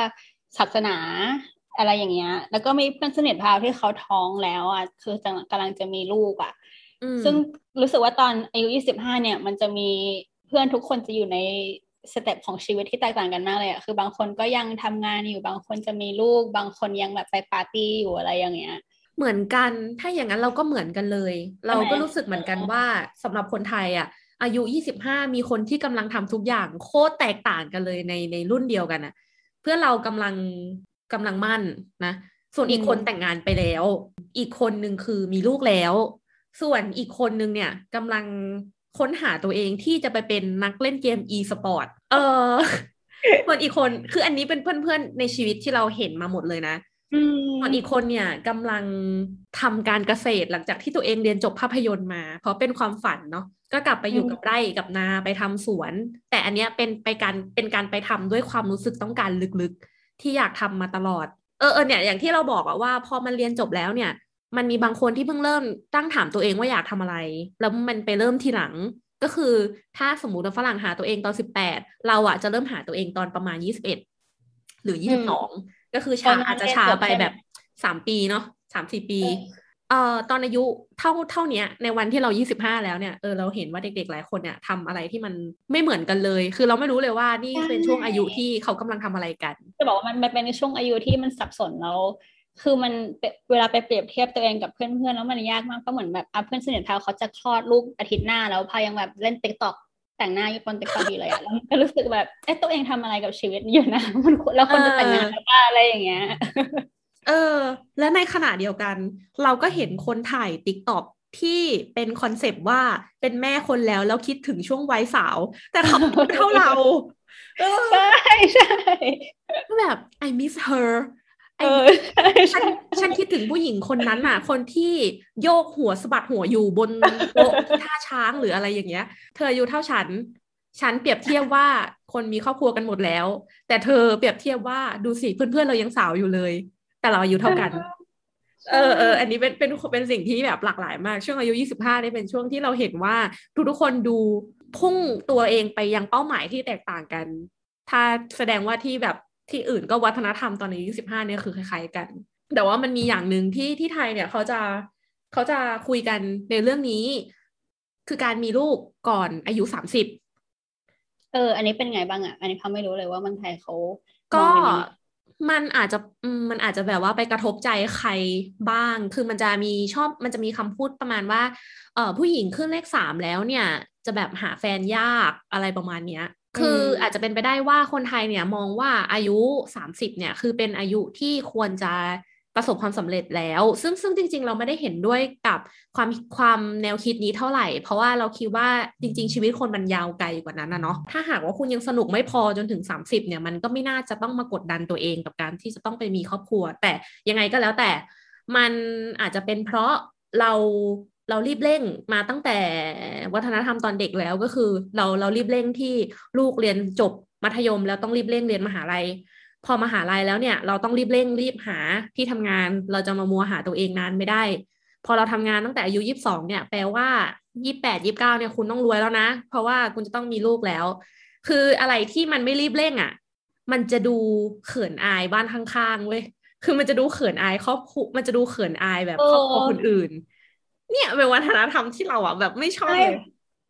ศาสนาอะไรอย่างเงี้ย แล้วก็มีเพื่อนสนิทพาวที่เขาท้องแล้วอะ คือจะกำลังจะมีลูกอะ ซึ่งรู้สึกว่าตอนอายุยี่สิบห้าเนี่ย มันจะมีเพื่อนทุกคนจะอยู่ในสเต็ปของชีวิตที่แตกต่างกันมากเลยอะคือบางคนก็ยังทำงานอยู่ บางคนจะมีลูก บางคนยังแบบไปปาร์ตี้อยู่อะไรอย่างเงี้ย เหมือนกัน ถ้าอย่างนั้นเราก็เหมือนกันเลย เราก็รู้สึกเหมือนกันว่าสำหรับคนไทยอะอายุยี่สิบห้ามีคนที่กำลังทำทุกอย่างโคตรแตกต่างกันเลยในในรุ่นเดียวกันอะเพื่อเรากำลังกำลังมั่นนะ ส่วนอีกคนแต่งงานไปแล้ว อีกคนหนึ่งคือมีลูกแล้ว ส่วนอีกคนนึงเนี่ยกำลังค้นหาตัวเองที่จะไปเป็นนักเล่นเกม e-sport เออส่วนอีกคนคืออันนี้เป็นเพื่อนๆในชีวิตที่เราเห็นมาหมดเลยนะส่วนอีกคนเนี่ยกำลังทำการเกษตรหลังจากที่ตัวเองเรียนจบภาพยนตร์มา เพราะเป็นความฝันเนาะ ก็กลับไปอยู่กับไร่กับนาไปทำสวน แต่อันเนี้ยเป็นไปการเป็นการไปทำด้วยความรู้สึกต้องการลึกๆ ที่อยากทำมาตลอด เออเออเนี่ยอย่างที่เราบอกอะว่า พอมันเรียนจบแล้วเนี่ย มันมีบางคนที่เพิ่งเริ่มตั้งถามตัวเองว่าอยากทำอะไร แล้วมันไปเริ่มทีหลังก็คือถ้าสมมุติว่าฝรั่งหาตัวเองตอนสิบแปดเราอะจะเริ่มหาตัวเองตอนประมาณยี่สิบเอ็ดหรือยี่สิบสองก็คือช้าอาจจะช้าไปแบบสามปีเนาะสามสี่ปี เอ่อตอนอายุเท่าเท่านี้ในวันที่เรายี่สิบห้าแล้วเนี่ยเออเราเห็นว่าเด็กๆหลายคนเนี่ยทำอะไรที่มันไม่เหมือนกันเลย คือเราไม่รู้เลยว่านี่เป็นช่วงอายุที่เขากำลังทำอะไรกัน จะบอกว่ามันเป็นช่วงอายุที่มันสับสนแล้วคือมันเวลาไปเปรียบเทียบตัวเองกับเพื่อนๆแล้วมันยากมากก็เหมือนแบบเพื่อนสนิทพาวเขาจะคลอดลูกอาทิตย์หน้าแล้วพาวยังแบบเล่น TikTok แต่งหน้าอยู่บน TikTok อยู่เลยอะแล้วก็รู้สึกแบบเอ๊ะตัวเองทำอะไรกับชีวิตอยู่นะมันแล้วคนจะแต่งงานแล้วว่าอะไรอย่างเงี้ย เออ และในขณะเดียวกัน เราก็เห็นคนถ่าย TikTokที่เป็นคอนเซปต์ว่าเป็นแม่คนแล้วแล้วคิดถึงช่วงวัยสาว แต่เขาเท่าเราใช่ใช่แบบ I miss her เออฉันฉันคิดถึงผู้หญิงคนนั้นอะ คนที่โยกหัวสะบัดหัวอยู่บนโต๊ะท่าช้างหรืออะไรอย่างเงี้ย เธออายุเท่าฉัน ฉันเปรียบเทียบว่าคนมีครอบครัวกันหมดแล้ว แต่เธอเปรียบเทียบว่าดูสิเพื่อนๆเรายังสาวอยู่เลย แต่เราอายุเท่ากัน เออเอออันนี้เป็นเป็นเป็นสิ่งที่แบบหลากหลายมาก ช่วงอายุยี่สิบห้านี่เป็นช่วงที่เราเห็นว่าทุกทุกคนดูพุ่งตัวเองไปยังเป้าหมายที่แตกต่างกัน ถ้าแสดงว่าที่แบบที่อื่นก็วัฒนธรรมตอนอายุสิบห้าเนี่ยคือคล้ายๆกัน แต่ว่ามันมีอย่างหนึ่งที่ที่ไทยเนี่ยเขาจะเขาจะคุยกันในเรื่องนี้ คือการมีลูกก่อนอายุสามสิบเออ อันนี้เป็นไงบ้างอะ่ะ อันนี้เขาไม่รู้เลยว่ามันไทยเขาก็ มันอาจจะมันอาจจะแบบว่าไปกระทบใจใครบ้าง คือมันจะมีชอบมันจะมีคำพูดประมาณว่า เออผู้หญิงขึ้นเลขสามแล้วเนี่ย จะแบบหาแฟนยากอะไรประมาณเนี้ย คืออาจจะเป็นไปได้ว่าคนไทยเนี่ยมองว่าอายุ30เนี่ย คือเป็นอายุที่ควรจะ ประสบความสำเร็จแล้ว ซึ่งซึ่งจริง ๆ เราไม่ได้เห็นด้วยกับความความแนวคิดนี้เท่าไหร่ เพราะว่าเราคิดว่าจริง ๆ ชีวิตคนมันยาวไกลกว่านั้นนะเนาะถ้าหากว่าคุณยังสนุกไม่พอจนถึง 30เนี่ยมันก็ไม่น่าจะต้องมากดดันตัวเองกับการที่จะต้องไปมีครอบครัว แต่ยังไงก็แล้วแต่มันอาจจะเป็นเพราะเราเรารีบเร่งมาตั้งแต่วัฒนธรรมตอนเด็กแล้วก็คือ เราเรารีบเร่งที่ลูกเรียนจบมัธยมแล้วต้องรีบเร่งเรียนมหาลัย พอมหาลัยแล้วเนี่ยเราต้องรีบเร่งรีบหาที่ทำงาน เราจะมามัวหาตัวเองนานไม่ได้ พอเราทำงานตั้งแต่อายุยี่สิบสองเนี่ยแปลว่ายี่แปดยี่บเก้าเนี่ยคุณต้องรวยแล้วนะ เพราะว่าคุณจะต้องมีลูกแล้ว คืออะไรที่มันไม่รีบเร่งอะ่ะ มันจะดูเขินอายบ้านข้างๆเว้ยคือมันจะดูเขินอายครอบครัวมันจะดูเขินอายแบบครอบครัวคนอื่น เนี่ยเป็นวัฒนธรรมที่เราอะแบบไม่ชอบเลย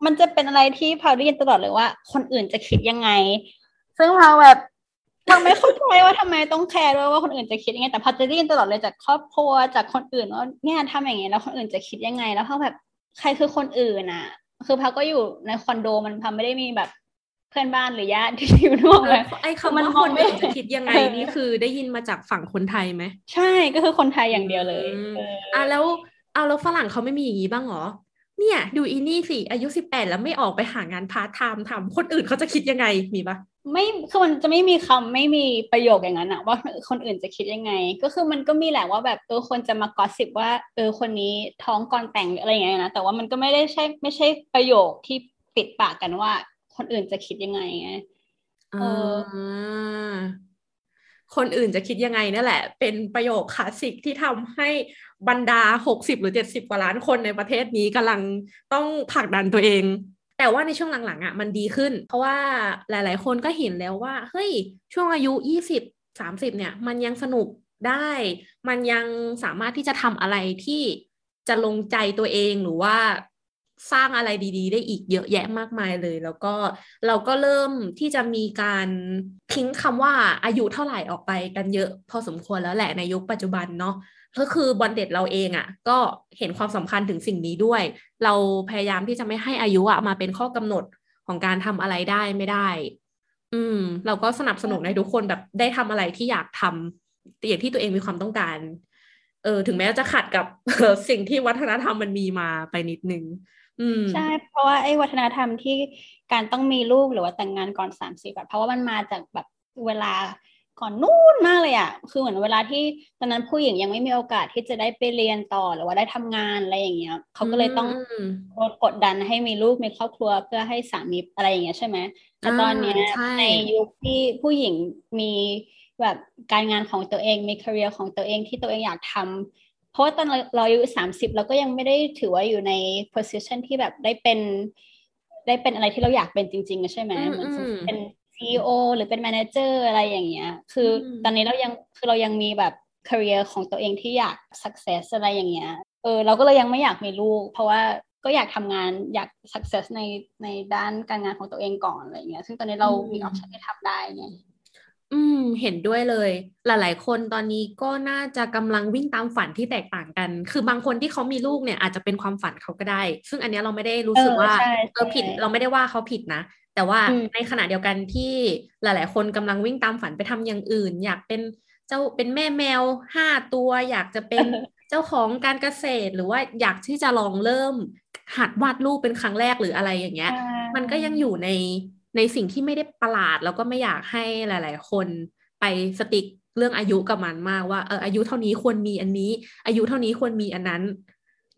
มันจะเป็นอะไรที่พาวได้ยินตลอดเลยว่า คนอื่นจะคิดยังไง ซึ่งพาวแบบ พาวไม่เข้าใจว่าทำไมต้องแคร์ด้วยว่าคนอื่นจะคิดยังไงแต่พาวจะได้ยินตลอดเลยจากครอบครัวจากคนอื่นว่าเนี่ยทำอย่างเงี้ยแล้วคนอื่นจะคิดยังไง แล้วพาวแบบใครคือคนอื่นอะ คือพาวก็อยู่ในคอนโดมันพาวไม่ได้มีแบบเพื่อนบ้านหรือญาติที่อยู่นอกเลยไอ้คำว่าคนอื่นจะคิดยังไงนี่คือได้ยินมาจากฝั่งคนไทยไหมใช่ก็คือคนไทยอย่างเดียวเลยอืมอะแล้วเอาแล้วฝรั่งเขาไม่มีอย่างนี้บ้างเหรอเนี่ย ดูอีนี่สิอายุสิบแปดแล้วไม่ออกไปหางานพาร์ทไทม์ทำคนอื่นเขาจะคิดยังไงมีปะ ไม่คือมันจะไม่มีคำไม่มีประโยคอย่างนั้นอะว่าคนอื่นจะคิดยังไง ก็คือมันก็มีแหละว่าแบบเออคนจะมา gossip ว่า เออคนนี้ท้องก่อนแต่งออะไรอย่างเงี้ยนะแต่ว่ามันก็ไม่ได้ใช่ไม่ใช่ประโยคที่ปิดปากกันว่า คนอื่นจะคิดยังไงไงเออคนอื่นจะคิดยังไงนั่นแหละ เป็นประโยคคลาสสิกที่ทำให้บรรดาหกสิบหรือเจ็ดสิบกว่าล้านคนในประเทศนี้กำลังต้องผลักดันตัวเอง แต่ว่าในช่วงหลังๆอะมันดีขึ้น เพราะว่าหลายๆ คนก็เห็นแล้วว่า เฮ้ย ช่วงอายุยี่สิบสามสิบเนี่ย มันยังสนุกได้ มันยังสามารถที่จะทำอะไรที่จะลงใจตัวเองหรือว่า สร้างอะไรดี ๆ ได้อีกเยอะแยะมากมายเลย แล้วก็เราก็เริ่มที่จะมีการทิ้งคำว่าอายุเท่าไหร่ออกไปกันเยอะ พอสมควรแล้วแหละในยุคปัจจุบันเนาะก็คือบอลเด็ดเราเองอะ่ะ ก็เห็นความสำคัญถึงสิ่งนี้ด้วย เราพยายามที่จะไม่ให้อายุอะมาเป็นข้อกำหนดของการทำอะไรได้ไม่ได้ อืม เราก็สนับสนุนให้ทุกคนแบบได้ทำอะไรที่อยากทำอย่างที่ตัวเองมีความต้องการเออถึงแม้จะขัดกับสิ่งที่วัฒนธรรมมันมีมาไปนิดนึง ใช่ เพราะว่าไอ้วัฒนธรรมที่การต้องมีลูกหรือว่าแต่งงานก่อนสามสิบแบบเพราะว่ามันมาจากแบบเวลาก่อนนู่นมากเลยอะคือเหมือนเวลาที่ตอนนั้นผู้หญิงยังไม่มีโอกาสที่จะได้ไปเรียนต่อหรือว่าได้ทำงานอะไรอย่างเงี้ยเขาก็เลยต้องอืมกดดันให้มีลูกมีครอบครัวเพื่อให้สามีอะไรอย่างเงี้ยใช่ไหมแต่ตอนเนี้ยอ่าใช่ในยุคที่ผู้หญิงมีแบบการงานของตัวเองมี career ของตัวเองที่ตัวเองอยากทำ เพราะว่าตอนเราเราอายุสามสิบเราก็ยังไม่ได้ถือว่าอยู่ใน position ที่แบบได้เป็น ได้เป็นอะไรที่เราอยากเป็นจริงๆอะใช่ไหมอืมเหมือนอืมเป็น CEO หรือเป็น manager อะไรอย่างเงี้ย คืออมตอนนี้เรายังคือเรายังมีแบบ career ของตัวเองที่อยาก success อะไรอย่างเงี้ยเออเราก็เลยยังไม่อยากมีลูก เพราะว่าก็อยากทำงานอยาก success ในในด้านการงานของตัวเองก่อนอะไรอย่างเงี้ย ซึ่งตอนนี้เรามี option ที่ทำได้ไง อืม เห็นด้วยเลย หลาย ๆ คนตอนนี้ก็น่าจะกำลังวิ่งตามฝันที่แตกต่างกัน คือบางคนที่เขามีลูกเนี่ยอาจจะเป็นความฝันเขาก็ได้ ซึ่งอันเนี้ยเราไม่ได้รู้สึกเออว่าใช่เออผิดใช่เราไม่ได้ว่าเขาผิดนะ แต่ว่าอืมในขณะเดียวกันที่หลาย ๆ คนกำลังวิ่งตามฝันไปทำอย่างอื่น อยากเป็นเจ้าเป็นแม่แมวห้าตัว อยากจะเป็นเจ้าของการเกษตร หรือว่าอยากที่จะลองเริ่มหัดวาดรูปเป็นครั้งแรกหรืออะไรอย่างเงี้ย มันก็ยังอยู่ใน ในสิ่งที่ไม่ได้ประหลาด แล้วก็ไม่อยากให้หลาย ๆ คนไปสติ๊กเรื่องอายุกับมันมากว่าเอออายุเท่านี้ควรมีอันนี้ อายุเท่านี้ควรมีอันนั้น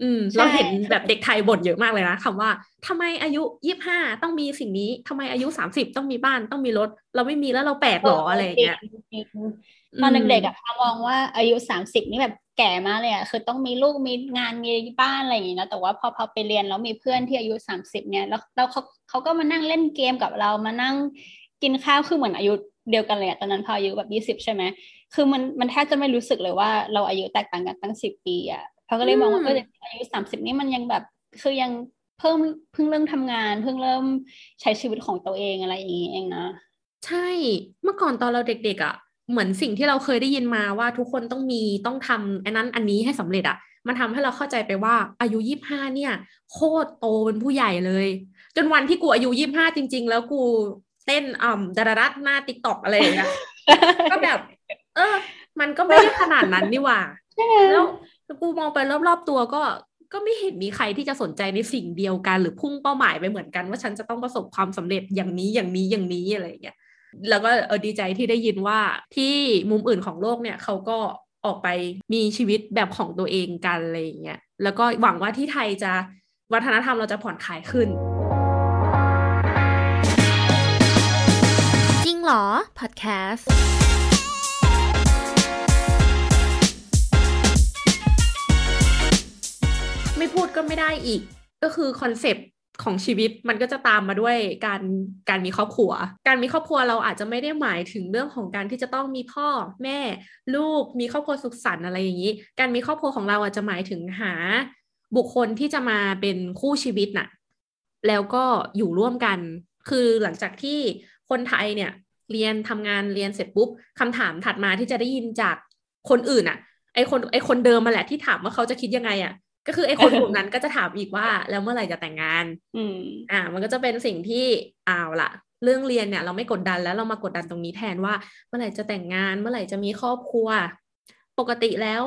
อืมใช่เราเห็นแบบเด็กไทยบ่นเยอะมากเลยนะคำว่าทำไมอายุยี่ห้าต้องมีสิ่งนี้ทำไมอายุสามสิบต้องมีบ้านต้องมีรถ เราไม่มีแล้วเราแปลกหรออะไรอย่างเงี้ยจริงๆตอนเด็กๆอะมองว่าอายุสามสิบนี่แบบแก่มากเลยอะคือต้องมีลูกมีงานมีบ้านอะไรอย่างงี้นะแต่ว่าพอพอไปเรียนแล้วมีเพื่อนที่อายุสามสิบเนี่ยแล้วแล้วเขาเขาก็มานั่งเล่นเกมกับเรามานั่งกินข้าวคือเหมือนอายุเดียวกันเลยอะตอนนั้นพออายุแบบยี่สิบใช่ไหมคือมันมันแทบจะไม่รู้สึกเลยว่าเราอายุแตกต่างกันตั้งสิบปีอะ เขาก็เลยมองว่าอืมเอออายุสามสิบนี่มันยังแบบคือยังเพิ่มเพิ่งเริ่มทำงาน เพิ่งเริ่มใช้ชีวิตของตัวเองอะไรอย่างงี้เองนะใช่เมื่อก่อนตอนเราเด็กๆอะ เหมือนสิ่งที่เราเคยได้ยินมาว่าทุกคนต้องมีต้องทำอันนั้นอันนี้ให้สำเร็จอะ มันทำให้เราเข้าใจไปว่าอายุยี่ห้าเนี่ย โคตรโตเป็นผู้ใหญ่เลย จนวันที่กูอายุยี่ห้าจริง ๆ แล้วกูเต้นอ่ำดารารัดหน้าติ๊กต็อกอะไรอย่างเงี้ยก็แบบ เออ มันก็ไม่ได้ขนาดนั้นนี่หว่าแล้ว กูมองไปรอบๆตัวก็ก็ไม่เห็นมีใครที่จะสนใจในสิ่งเดียวกัน หรือพุ่งเป้าหมายไปเหมือนกัน ว่าฉันจะต้องประสบความสำเร็จอย่างนี้อย่างนี้อย่างนี้อะไรอย่างเงี้ยแล้วก็เออดีใจที่ได้ยินว่าที่มุมอื่นของโลกเนี่ยเขาก็ออกไปมีชีวิตแบบของตัวเองกันอะไรอย่างเงี้ยแล้วก็หวังว่าที่ไทยจะวัฒนธรรมเราจะผ่อนคลายขึ้น จริงเหรอพอดแคสต์ ไม่พูดก็ไม่ได้อีก ก็คือคอนเซปต์ของชีวิตมันก็จะตามมาด้วยการการมีครอบครัว การมีครอบครัวเราอาจจะไม่ได้หมายถึงเรื่องของการที่จะต้องมีพ่อแม่ ลูกมีครอบครัวสุขสันต์อะไรอย่างนี้ การมีครอบครัวของเราอาจจะหมายถึงหา บุคคลที่จะมาเป็นคู่ชีวิตน่ะแล้วก็อยู่ร่วมกัน คือหลังจากที่คนไทยเนี่ยเรียนทำงานเรียนเสร็จปุ๊บคำถามถัดมาที่จะได้ยินจากคนอื่นอะ่ะไอคนไอคนเดิมมาแหละที่ถามว่าเขาจะคิดยังไงอะ่ะ ก็คือไอคนกลุ่มนั้นก็จะถามอีกว่า แล้วเมื่อไหร่จะแต่งงาน อืมอ่า มันก็จะเป็นสิ่งที่อ้าวละเรื่องเรียนเนี่ย เราไม่กดดันแล้วเรามากดดันตรงนี้แทนว่า เมื่อไหร่จะแต่งงาน เมื่อไหร่จะมีครอบครัว ปกติแล้ว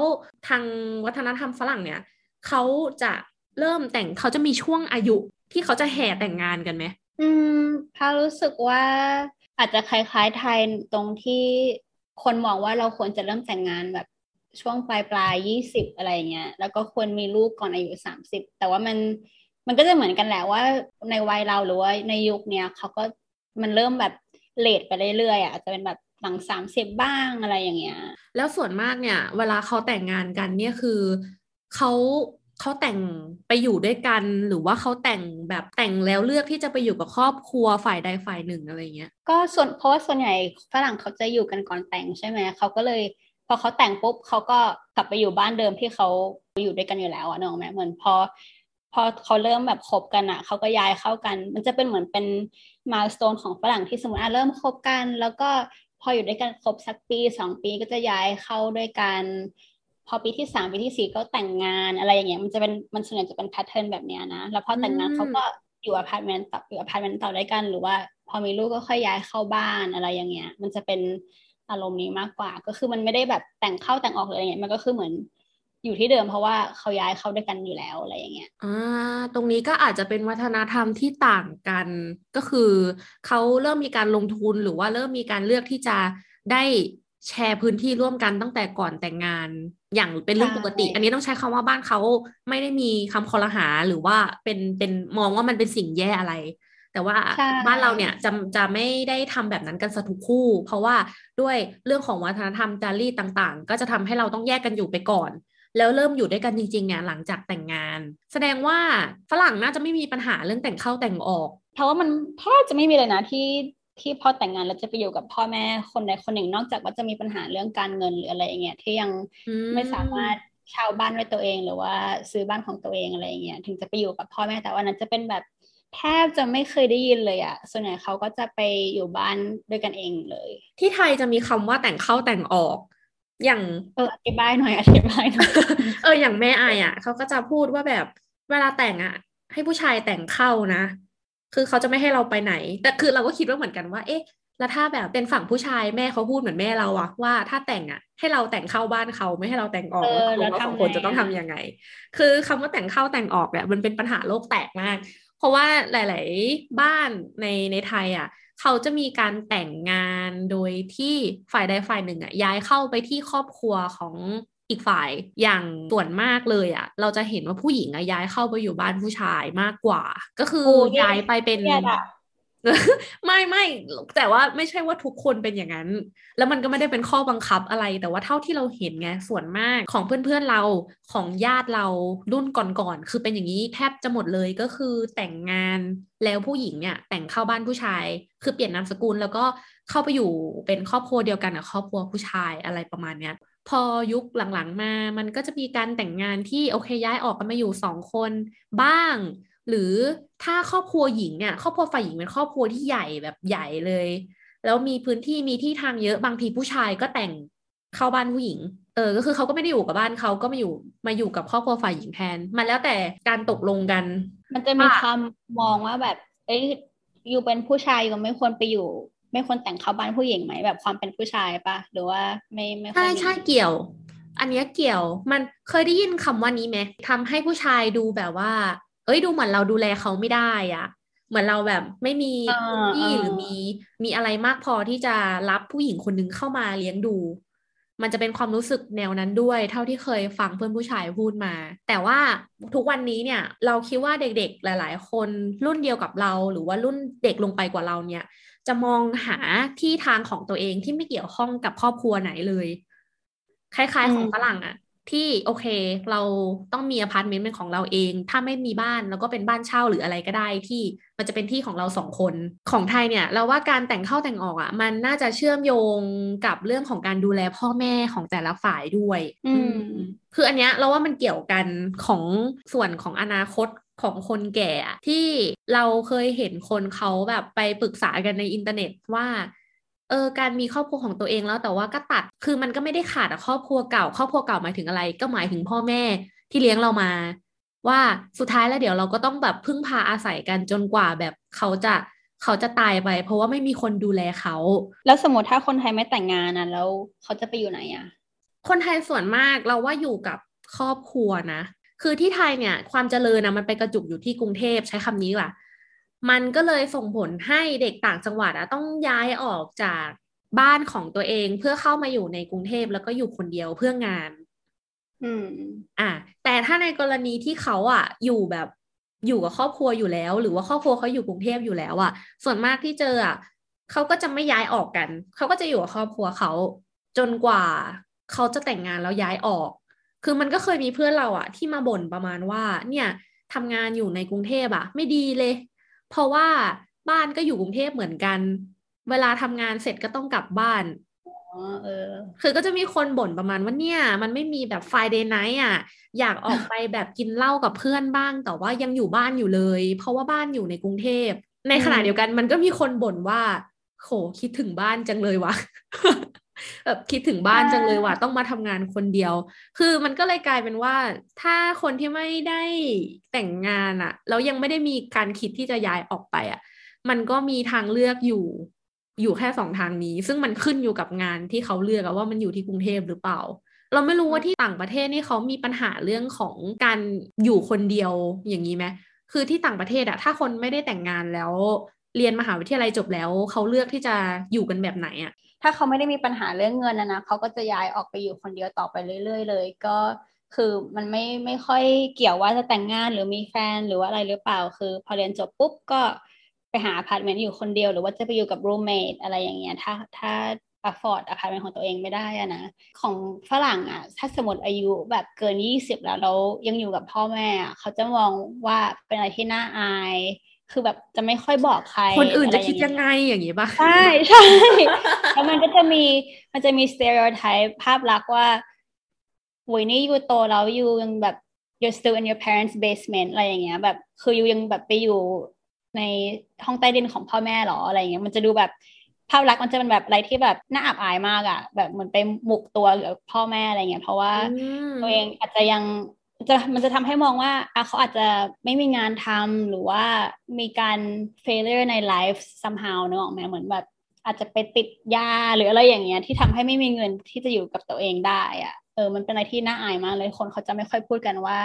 ทางวัฒนธรรมฝรั่งเนี่ยเขาจะเริ่มแต่งเขาจะมีช่วงอายุที่เขาจะแห่แต่งงานกันไหมอืมพารู้สึกว่าอาจจะคล้ายๆไทยตรงที่คนมองว่าเราควรจะเริ่มแต่งงานแบบ ช่วงปลายปลายยี่สิบอะไรเงี้ย แล้วก็ควรมีลูกก่อนอายุสามสิบแต่ว่ามันมันก็จะเหมือนกันแหละว่าในวัยเราหรือว่าในยุคเนี้ยเขาก็มันเริ่มแบบเลทไปเรื่อยๆอะอาจจะเป็นแบบหลังสามสิบบ้างอะไรอย่างเงี้ย แล้วส่วนมากเนี่ย เวลาเขาแต่งงานกันเนี่ยคือเขาเขาแต่งไปอยู่ด้วยกันหรือว่าเขาแต่งแบบแต่งแล้วเลือกที่จะไปอยู่กับครอบครัวฝ่ายใดฝ่ายหนึ่งอะไรเงี้ย ก็ส่วนเพราะว่าส่วนใหญ่ฝรั่งเขาจะอยู่กันก่อนแต่งใช่ไหมเขาก็เลยพ อเขาแต่งปุ๊บเขาก็กลับไปอยู่บ้านเดิมที่เขาอยู่ด้วยกันอยู่แล้วอะเนอะแม่เหมือนพอพอเขาเริ่มแบบคบกันอะเขาก็ย้ายเข้ากัน มันจะเป็นเหมือนเป็นmilestone ของฝรั่งที่สมมติอะเริ่มคบกัน แล้วก็พออยู่ด้วยกันครบสักปีสองปีก็จะย้ายเข้าด้วยกันพอปีที่สามปีที่สี่ก็แต่งงานอะไรอย่างเงี้ยมันจะเป็นมันส่วนใหญ่จะเป็น pattern แบบเนี้ยนะแล้วพอแต่งงานเขาก็อยู่อพาร์ตเมนต์ต่ออยู่อพาร์ตเมนต์ต่อด้วยกัน หรือว่าพอมีลูกก็ค่อยย้ายเข้าบ้านอะไรอย่างเงี้ย มันจะเป็น อารมณ์นี้มากกว่า ก็คือมันไม่ได้แบบแต่งเข้าแต่งออกอะไรเงี้ยมันก็คือเหมือนอยู่ที่เดิมเพราะว่าเขาย้ายเข้าด้วยกันอยู่แล้วอะไรอย่างเงี้ยอ่าตรงนี้ก็อาจจะเป็นวัฒนธรรมที่ต่างกัน ก็คือเขาเริ่มมีการลงทุนหรือว่าเริ่มมีการเลือกที่จะได้แชร์พื้นที่ร่วมกันตั้งแต่ก่อนแต่งงาน อย่างเป็นเรื่องปกติ อันนี้ต้องใช้คำว่าบ้านเขาไม่ได้มีคำคอรหาหรือว่าเป็นเป็นมองว่ามันเป็นสิ่งแย่อะไร แต่ว่าบ้านเราเนี่ยจะจะไม่ได้ทำแบบนั้นกันสักทุกคู่ เพราะว่าด้วยเรื่องของวัฒนธรรมจารีตต่างๆ ก็จะทำให้เราต้องแยกกันอยู่ไปก่อน แล้วเริ่มอยู่ด้วยกันจริงๆเนี่ยหลังจากแต่งงาน แสดงว่าฝรั่งน่าจะไม่มีปัญหาเรื่องแต่งเข้าแต่งออก เพราะว่ามันแทบจะไม่มีเลยนะที่ที่พอแต่งงานแล้วจะไปอยู่กับพ่อแม่คนใดคนหนึ่งนอกจากว่าจะมีปัญหาเรื่องการเงินหรืออะไรอย่างเงี้ยที่ยังไม่สามารถเช่าบ้านด้วยตัวเองหรือว่าซื้อบ้านของตัวเองอะไรอย่างเงี้ยถึงจะไปอยู่กับพ่อแม่แต่ว่านั้นจะเป็นแบบ แทบจะไม่เคยได้ยินเลยอะส่วนใหญ่เขาก็จะไปอยู่บ้านด้วยกันเองเลย ที่ไทยจะมีคำว่าแต่งเข้าแต่งออก อย่างเอออธิบายหน่อยอธิบายหน่อยเอออย่างแม่ไออะเขาก็จะพูดว่าแบบเวลาแต่งอะให้ผู้ชายแต่งเข้านะ คือเขาจะไม่ให้เราไปไหน แต่คือเราก็คิดว่าเหมือนกันว่า เอ๊ะ แล้วถ้าแบบเป็นฝั่งผู้ชายแม่เขาพูดเหมือนแม่เราอะว่าถ้าแต่งอะให้เราแต่งเข้าบ้านเขาไม่ให้เราแต่งออกแล้วสองคนจะต้องทํำยังไง คือคำว่าแต่งเข้าแต่งออกเนี่ยมันเป็นปัญหาโลกแตกมาก เพราะว่าหลาย ๆ บ้านในในไทยอะเขาจะมีการแต่งงานโดยที่ฝ่ายใดฝ่ายหนึ่งอะย้ายเข้าไปที่ครอบครัวของอีกฝ่ายอย่างส่วนมากเลยอะเราจะเห็นว่าผู้หญิงอะย้ายเข้าไปอยู่บ้านผู้ชายมากกว่า ก็คือย้ายไปเป็น ไม่ไม่แต่ว่าไม่ใช่ว่าทุกคนเป็นอย่างนั้น แล้วมันก็ไม่ได้เป็นข้อบังคับอะไร แต่ว่าเท่าที่เราเห็นไงส่วนมากของเพื่อนๆเราของญาติเรารุ่นก่อนๆคือเป็นอย่างนี้แทบจะหมดเลยก็คือแต่งงานแล้วผู้หญิงเนี่ยแต่งเข้าบ้านผู้ชาย คือเปลี่ยนนามสกุลแล้วก็เข้าไปอยู่เป็นครอบครัวเดียวกันกับครอบครัวผู้ชายอะไรประมาณเนี้ยพอยุคหลังๆมา มันก็จะมีการแต่งงานที่โอเคย้ายออกกันมาอยู่สองคนบ้าง หรือถ้าครอบครัวหญิงเนี่ยครอบครัวฝ่ายหญิงเป็นครอบครัวที่ใหญ่แบบใหญ่เลย แล้วมีพื้นที่มีที่ทางเยอะบางทีผู้ชายก็แต่งเข้าบ้านผู้หญิง เออ ก็คือเขาก็ไม่ได้อยู่กับบ้านเขาก็มาอยู่มาอยู่กับครอบครัวฝ่ายหญิงแทน มันแล้วแต่การตกลงกัน มันจะมีคำมองว่าแบบ เอ้ย อยู่เป็นผู้ชายอยู่ไม่ควรไปอยู่ ไม่ควรแต่งเข้าบ้านผู้หญิงไหมแบบความเป็นผู้ชายปะหรือว่าไม่ไม่ใช่ใช่เกี่ยว อันนี้เกี่ยว มันเคยได้ยินคำว่านี้ไหมทำให้ผู้ชายดูแบบว่า เอ้ยดูเหมือนเราดูแลเขาไม่ได้อะเหมือนเราแบบไม่มีที่หรือมีมีอะไรมากพอที่จะรับผู้หญิงคนนึงเข้ามาเลี้ยงดู มันจะเป็นความรู้สึกแนวนั้นด้วย เท่าที่เคยฟังเพื่อนผู้ชายพูดมา แต่ว่าทุกวันนี้เนี่ย เราคิดว่าเด็กๆหลาย ๆ คนรุ่นเดียวกับเรา หรือว่ารุ่นเด็กลงไปกว่าเราเนี่ย จะมองหาที่ทางของตัวเองที่ไม่เกี่ยวข้องกับครอบครัวไหนเลย คล้าย ๆ ของฝรั่งอะ ที่โอเค เราต้องมีอพาร์ตเมนต์เป็นของเราเอง ถ้าไม่มีบ้านแล้วก็เป็นบ้านเช่าหรืออะไรก็ได้ที่มันจะเป็นที่ของเราสองคนของไทยเนี่ย เราว่าการแต่งเข้าแต่งออกอะ่ะ มันน่าจะเชื่อมโยงกับเรื่องของการดูแลพ่อแม่ของแต่ละฝ่ายด้วย อืม คืออันเนี้ยเราว่ามันเกี่ยวกันของส่วนของอนาคตของคนแก่ที่เราเคยเห็นคนเขาแบบไปปรึกษากันในอินเทอร์เน็ตว่า เออการมีครอบครัวของตัวเองแล้วแต่ว่าก็ตัดคือมันก็ไม่ได้ขาดอะครอบครัวเก่า ครอบครัวเก่าหมายถึงอะไร ก็หมายถึงพ่อแม่ที่เลี้ยงเรามา ว่าสุดท้ายแล้วเดี๋ยวเราก็ต้องแบบพึ่งพาอาศัยกันจนกว่าแบบเขาจะเขาจะตายไป เพราะว่าไม่มีคนดูแลเขา แล้วสมมติถ้าคนไทยไม่แต่งงานอะแล้วเขาจะไปอยู่ไหนอะคนไทยส่วนมากเราว่าอยู่กับครอบครัวนะ คือที่ไทยเนี่ย ความเจริญนะมันไปกระจุกอยู่ที่กรุงเทพใช้คำนี้ว่ะ มันก็เลยส่งผลให้เด็กต่างจังหวัดอะต้องย้ายออกจากบ้านของตัวเองเพื่อเข้ามาอยู่ในกรุงเทพแล้วก็อยู่คนเดียวเพื่องาน อืม อะแต่ถ้าในกรณีที่เขาอะ อยู่แบบอยู่กับครอบครัวอยู่แล้ว หรือว่าครอบครัวเขาอยู่กรุงเทพอยู่แล้วอะ ส่วนมากที่เจออะเขาก็จะไม่ย้ายออกกัน เขาก็จะอยู่กับครอบครัวเขาจนกว่าเขาจะแต่งงานแล้วย้ายออก คือมันก็เคยมีเพื่อนเราอะ ที่มาบ่นประมาณว่า เนี่ยทำงานอยู่ในกรุงเทพอะ ไม่ดีเลย เพราะว่าบ้านก็อยู่กรุงเทพเหมือนกัน เวลาทำงานเสร็จก็ต้องกลับบ้านเออ คือก็จะมีคนบ่นประมาณว่าเนี่ย มันไม่มีแบบ Friday night อะ อยากออกไปแบบกินเหล้ากับเพื่อนบ้าง แต่ว่ายังอยู่บ้านอยู่เลย เพราะว่าบ้านอยู่ในกรุงเทพ ในขณะเดียวกันมันก็มีคนบ่นว่า โหคิดถึงบ้านจังเลยวะ แบบคิดถึงบ้านจังเลยว่ะต้องมาทำงานคนเดียว คือมันก็เลยกลายเป็นว่า ถ้าคนที่ไม่ได้แต่งงานอะแล้วยังไม่ได้มีการคิดที่จะย้ายออกไปอะมันก็มีทางเลือกอยู่อยู่แค่สองทางนี้ ซึ่งมันขึ้นอยู่กับงานที่เขาเลือกว่ามันอยู่ที่กรุงเทพหรือเปล่า เราไม่รู้ว่าที่ต่างประเทศนี่เขามีปัญหาเรื่องของการอยู่คนเดียวอย่างนี้ไหมคือที่ต่างประเทศอะถ้าคนไม่ได้แต่งงานแล้ว เรียนมหาวิทยาลัยจบแล้ว เขาเลือกที่จะอยู่กันแบบไหนอะ ถ้าเขาไม่ได้มีปัญหาเรื่องเงินนะนะเขาก็จะย้ายออกไปอยู่คนเดียวต่อไปเรื่อย ๆ เลย ก็คือมันไม่ไม่ค่อยเกี่ยวว่าจะแต่งงานหรือมีแฟนหรือว่าอะไรหรือเปล่า คือพอเรียนจบปุ๊บก็ไปหาอพาร์ตเมนต์อยู่คนเดียว หรือว่าจะไปอยู่กับ roommate อะไรอย่างเงี้ยถ้าถ้า afford อพาร์ตเมนต์ของตัวเองไม่ได้อะนะของฝรั่งอะถ้าสมมติอายุแบบเกินยี่สิบแล้วเรายังอยู่กับพ่อแม่เขาจะมองว่าเป็นอะไรที่น่าอาย คือแบบจะไม่ค่อยบอกใคร คนอื่นจะคิดยังไงอย่างนี้ปะใช่ใช่แล้วมันก็จะมีมันจะมี stereotype ภาพลักษณ์ว่าวุ้ยนี่อยู่โตแล้วอยู่ยังแบบ you're still in your parents basement อะไรอย่างเงี้ย แบบคืออยู่ยังแบบไปอยู่ในห้องใต้ดินของพ่อแม่หรออะไรเงี้ยมันจะดูแบบภาพลักษณ์มันจะเป็นแบบอะไรที่แบบน่าอับอายมากอะ่ะ แบบเหมือนไปหมกตัวกับพ่อแม่อะไรเงี้ยเพราะว่าตัวเองอาจจะยัง จะมันจะทำให้มองว่าอะเขาอาจจะไม่มีงานทำหรือว่ามีการ failure ในไลฟ์ somehow นึกออกไหมเหมือนแบบอาจจะไปติดยาหรืออะไรอย่างเงี้ยที่ทำให้ไม่มีเงินที่จะอยู่กับตัวเองได้อะ่ะเออมันเป็นอะไรที่น่าอายมากเลยคนเขาจะไม่ค่อยพูดกันว่า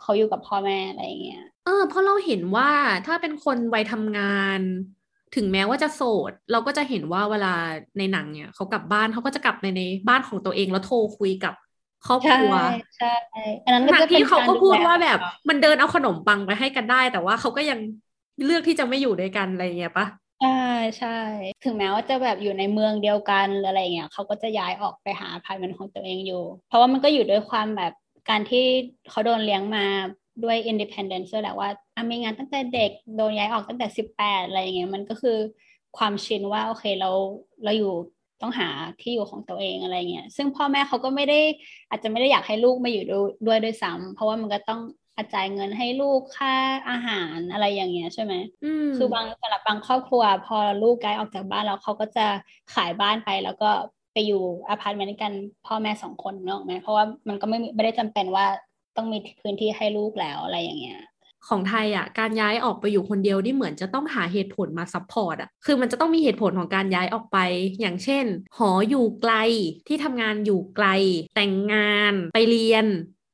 เขาอยู่กับพ่อแม่อะไรเงี้ยเออเพราะเราเห็นว่าถ้าเป็นคนวัยทำงาน ถึงแม้ว่าจะโสด เราก็จะเห็นว่าเวลาในหนังเนี่ยเขากลับบ้านเขาก็จะกลับในในบ้านของตัวเองแล้วโทรคุยกับ ครอบครัวใช่อันนั้นก็ที่เขาก็พูดว่าแบบ มันเดินเอาขนมปังไปให้กันได้ แต่ว่าเขาก็ยังเลือกที่จะไม่อยู่ด้วยกันอะไรเงี้ยปะใช่ใช่ถึงแม้ว่าจะแบบอยู่ในเมืองเดียวกันอะไรเงี้ยเขาก็จะย้ายออกไปหาพายเป็นของตัวเองอยู่ เพราะว่ามันก็อยู่ด้วยความแบบการที่เขาโดนเลี้ยงมาด้วย independence ด้วยแหละว่ามีงานตั้งแต่เด็กโดนย้ายออกตั้งแต่สิบแปดอะไรอย่างเงี้ยมันก็คือความชินว่าโอเคเราเราอยู่ ต้องหาที่อยู่ของตัวเองอะไรเงี้ยซึ่งพ่อแม่เขาก็ไม่ได้อาจจะไม่ได้อยากให้ลูกมาอยู่ด้วยด้วยซ้ำเพราะว่ามันก็ต้องอาจ่ายเงินให้ลูกค่าอาหารอะไรอย่างเงี้ยใช่ไหมคือบางสำหรับบางครอบครัว พอลูกย้ายออกจากบ้านแล้วเขาก็จะขายบ้านไปแล้วก็ไปอยู่อพาร์ตเมนต์กันพ่อแม่สองคนเนอะไหมเพราะว่ามันก็ไม่ไม่ได้จำเป็นว่าต้องมีพื้นที่ให้ลูกแล้วอะไรอย่างเงี้ย ของไทยอะการย้ายออกไปอยู่คนเดียวนี่เหมือนจะต้องหาเหตุผลมา support อะคือมันจะต้องมีเหตุผลของการย้ายออกไป อย่างเช่น หออยู่ไกลที่ทำงานอยู่ไกล แต่งงานไปเรียน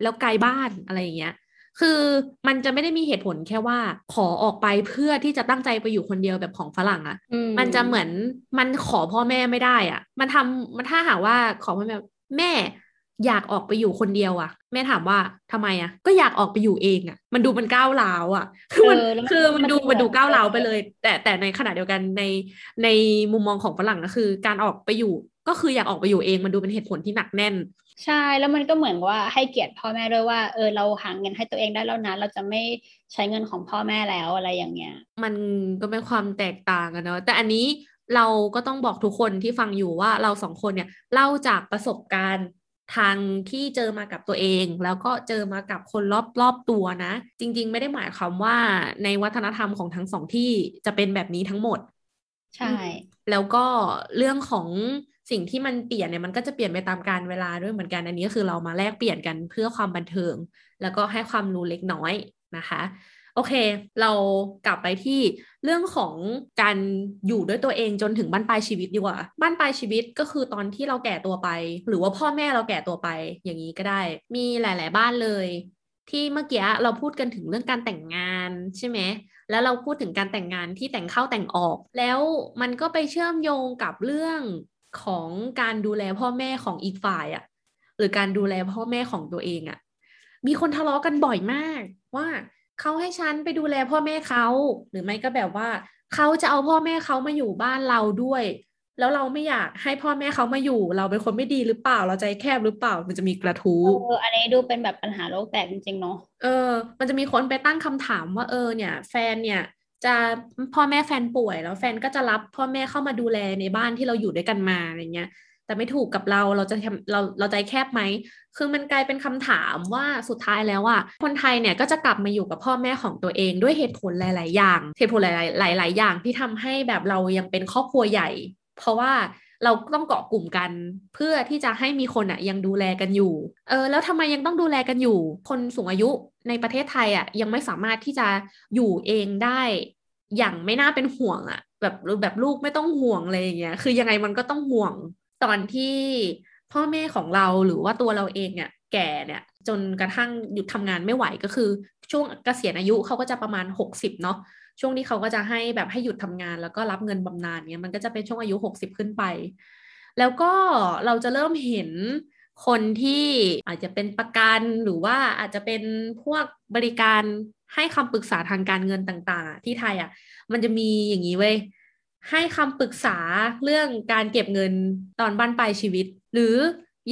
แล้วไกลบ้านอะไรอย่างเงี้ยคือมันจะไม่ได้มีเหตุผลแค่ว่า ขอออกไปเพื่อที่จะตั้งใจไปอยู่คนเดียวแบบของฝรั่งอะ่ะ มันจะเหมือนมันขอพ่อแม่ไม่ได้อะ่ะ มันทำมันถ้าหากว่าขอพ่อแม่แม่ อยากออกไปอยู่คนเดียวอะ่ะแม่ถามว่าทำไมอะ่ะก็อยากออกไปอยู่เองอะ่ะมันดูมันก้าวร้าวอะ่ะคือมันคือมันดูมันดูก้าวร้าวไปเลย แต่แต่ในขณะเดียวกันในในมุมมองของฝรั่งก็คือ การออกไปอยู่ก็คืออยากออกไปอยู่เองมันดูเป็นเหตุผลที่หนักแน่น ใช่แล้วมันก็เหมือนว่าให้เกียรติพ่อแม่ด้วยว่าเออเราหาเงินให้ตัวเองได้แล้วนะเราจะไม่ใช้เงินของพ่อแม่แล้วอะไรอย่างเงี้ย มันก็เป็นความแตกต่างกันเนาะแต่อันนี้เราก็ต้องบอกทุกคนที่ฟังอยู่ว่าเราสองคนเนี่ยเล่าจากประสบการณ์ ทางที่เจอมากับตัวเอง แล้วก็เจอมากับคนรอบรอบตัวนะ จริง ๆ ไม่ได้หมายความว่าในวัฒนธรรมของทั้งสองที่จะเป็นแบบนี้ทั้งหมด ใช่ แล้วก็เรื่องของสิ่งที่มันเปลี่ยนเนี่ยมันก็จะเปลี่ยนไปตามกาลเวลาด้วยเหมือนกันอันนี้ก็คือเรามาแลกเปลี่ยนกันเพื่อความบันเทิง แล้วก็ให้ความรู้เล็กน้อยนะคะ โอเค เรากลับไปที่เรื่องของการอยู่ด้วยตัวเองจนถึงบ้านปลายชีวิตดีกว่าบ้านปลายชีวิตก็คือตอนที่เราแก่ตัวไป หรือว่าพ่อแม่เราแก่ตัวไปอย่างนี้ก็ได้ มีหลาย ๆ บ้านเลย ที่เมื่อกี้เราพูดกันถึงเรื่องการแต่งงานใช่ไหมแล้วเราพูดถึงการแต่งงานที่แต่งเข้าแต่งออก แล้วมันก็ไปเชื่อมโยงกับเรื่องของการดูแลพ่อแม่ของอีกฝ่ายอะ่ะ หรือการดูแลพ่อแม่ของตัวเองอะ่ะ มีคนทะเลาะกันบ่อยมากว่า เขาให้ฉันไปดูแลพ่อแม่เขาหรือไม่ก็แบบว่าเขาจะเอาพ่อแม่เขามาอยู่บ้านเราด้วย แล้วเราไม่อยากให้พ่อแม่เขามาอยู่ เราเป็นคนไม่ดีหรือเปล่า เราใจแคบหรือเปล่า มันจะมีกระทู้เอออันนี้ดูเป็นแบบปัญหาโลกแตกจริงๆเนาะเออ มันจะมีคนไปตั้งคำถามว่าเออเนี่ย แฟนเนี่ยจะพ่อแม่แฟนป่วยแล้วแฟนก็จะรับพ่อแม่เข้ามาดูแลในบ้านที่เราอยู่ด้วยกันมาอะไรเงี้ย แต่ไม่ถูกกับเราเราจะทำเราเราใจแคบไหมคือมันกลายเป็นคำถามว่าสุดท้ายแล้วอะคนไทยเนี่ยก็จะกลับมาอยู่กับพ่อแม่ของตัวเองด้วยเหตุผลหลาย ๆ อย่าง เหตุผลหลายๆหลาย ๆ อย่างที่ทำให้แบบเรายังเป็นครอบครัวใหญ่ เพราะว่าเราต้องเกาะกลุ่มกันเพื่อที่จะให้มีคนอะยังดูแลกันอยู่ เออแล้วทำไมยังต้องดูแลกันอยู่ คนสูงอายุในประเทศไทยอะยังไม่สามารถที่จะอยู่เองได้อย่างไม่น่าเป็นห่วงอะ แบบแบบลูกไม่ต้องห่วงอะไรอย่างเงี้ยคือยังไงมันก็ต้องห่วง ตอนที่พ่อแม่ของเราหรือว่าตัวเราเองเนี่ยแก่เนี่ยจนกระทั่งหยุดทำงานไม่ไหวก็คือ ช่วงเกษียณอายุเขาก็จะประมาณหกสิบเนาะช่วงนี้เขาก็จะให้แบบให้หยุดทำงานแล้วก็รับเงินบำนาญเงี้ยมันก็จะเป็นช่วงอายุหกสิบขึ้นไป แล้วก็เราจะเริ่มเห็นคนที่อาจจะเป็นประกันหรือว่าอาจจะเป็นพวกบริการให้คำปรึกษาทางการเงินต่าง ๆ ที่ไทยอะ มันจะมีอย่างนี้เว้ย ให้คำปรึกษาเรื่องการเก็บเงินตอนบ้านปลายชีวิต หรือ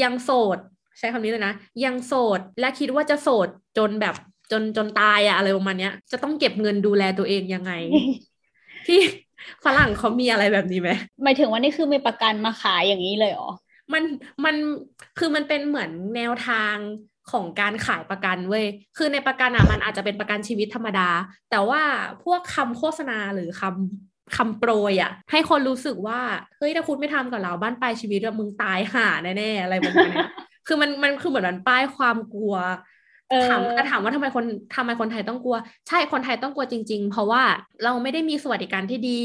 ยังโสด ใช้คำนี้เลยนะ ยังโสดและคิดว่าจะโสดจนแบบจนจนตายอะอะไรประมาณเนี้ยจะต้องเก็บเงินดูแลตัวเองยังไง ที่ฝรั่งเขามีอะไรแบบนี้ไหมหมายถึงว่านี่คือมีประกันมาขายอย่างนี้เลยเหรอมันมันคือมันเป็นเหมือนแนวทางของการขายประกันเว้ย คือในประกันอะมันอาจจะเป็นประกันชีวิตธรรมดา แต่ว่าพวกคำโฆษณาหรือคำ คำโปรยอะให้คนรู้สึกว่า เฮ้ยถ้าคุณไม่ทำกับเราบ้านปลายชีวิตอะมึงตายห่าแน่ๆอะไรประมาณเนี้ยคือมันมันคือเหมือนมันป้ายความกลัวเออถามแต่ถามว่าทำไมคนทำไมคนไทยต้องกลัว ใช่คนไทยต้องกลัวจริง ๆ เพราะว่าเราไม่ได้มีสวัสดิการที่ดี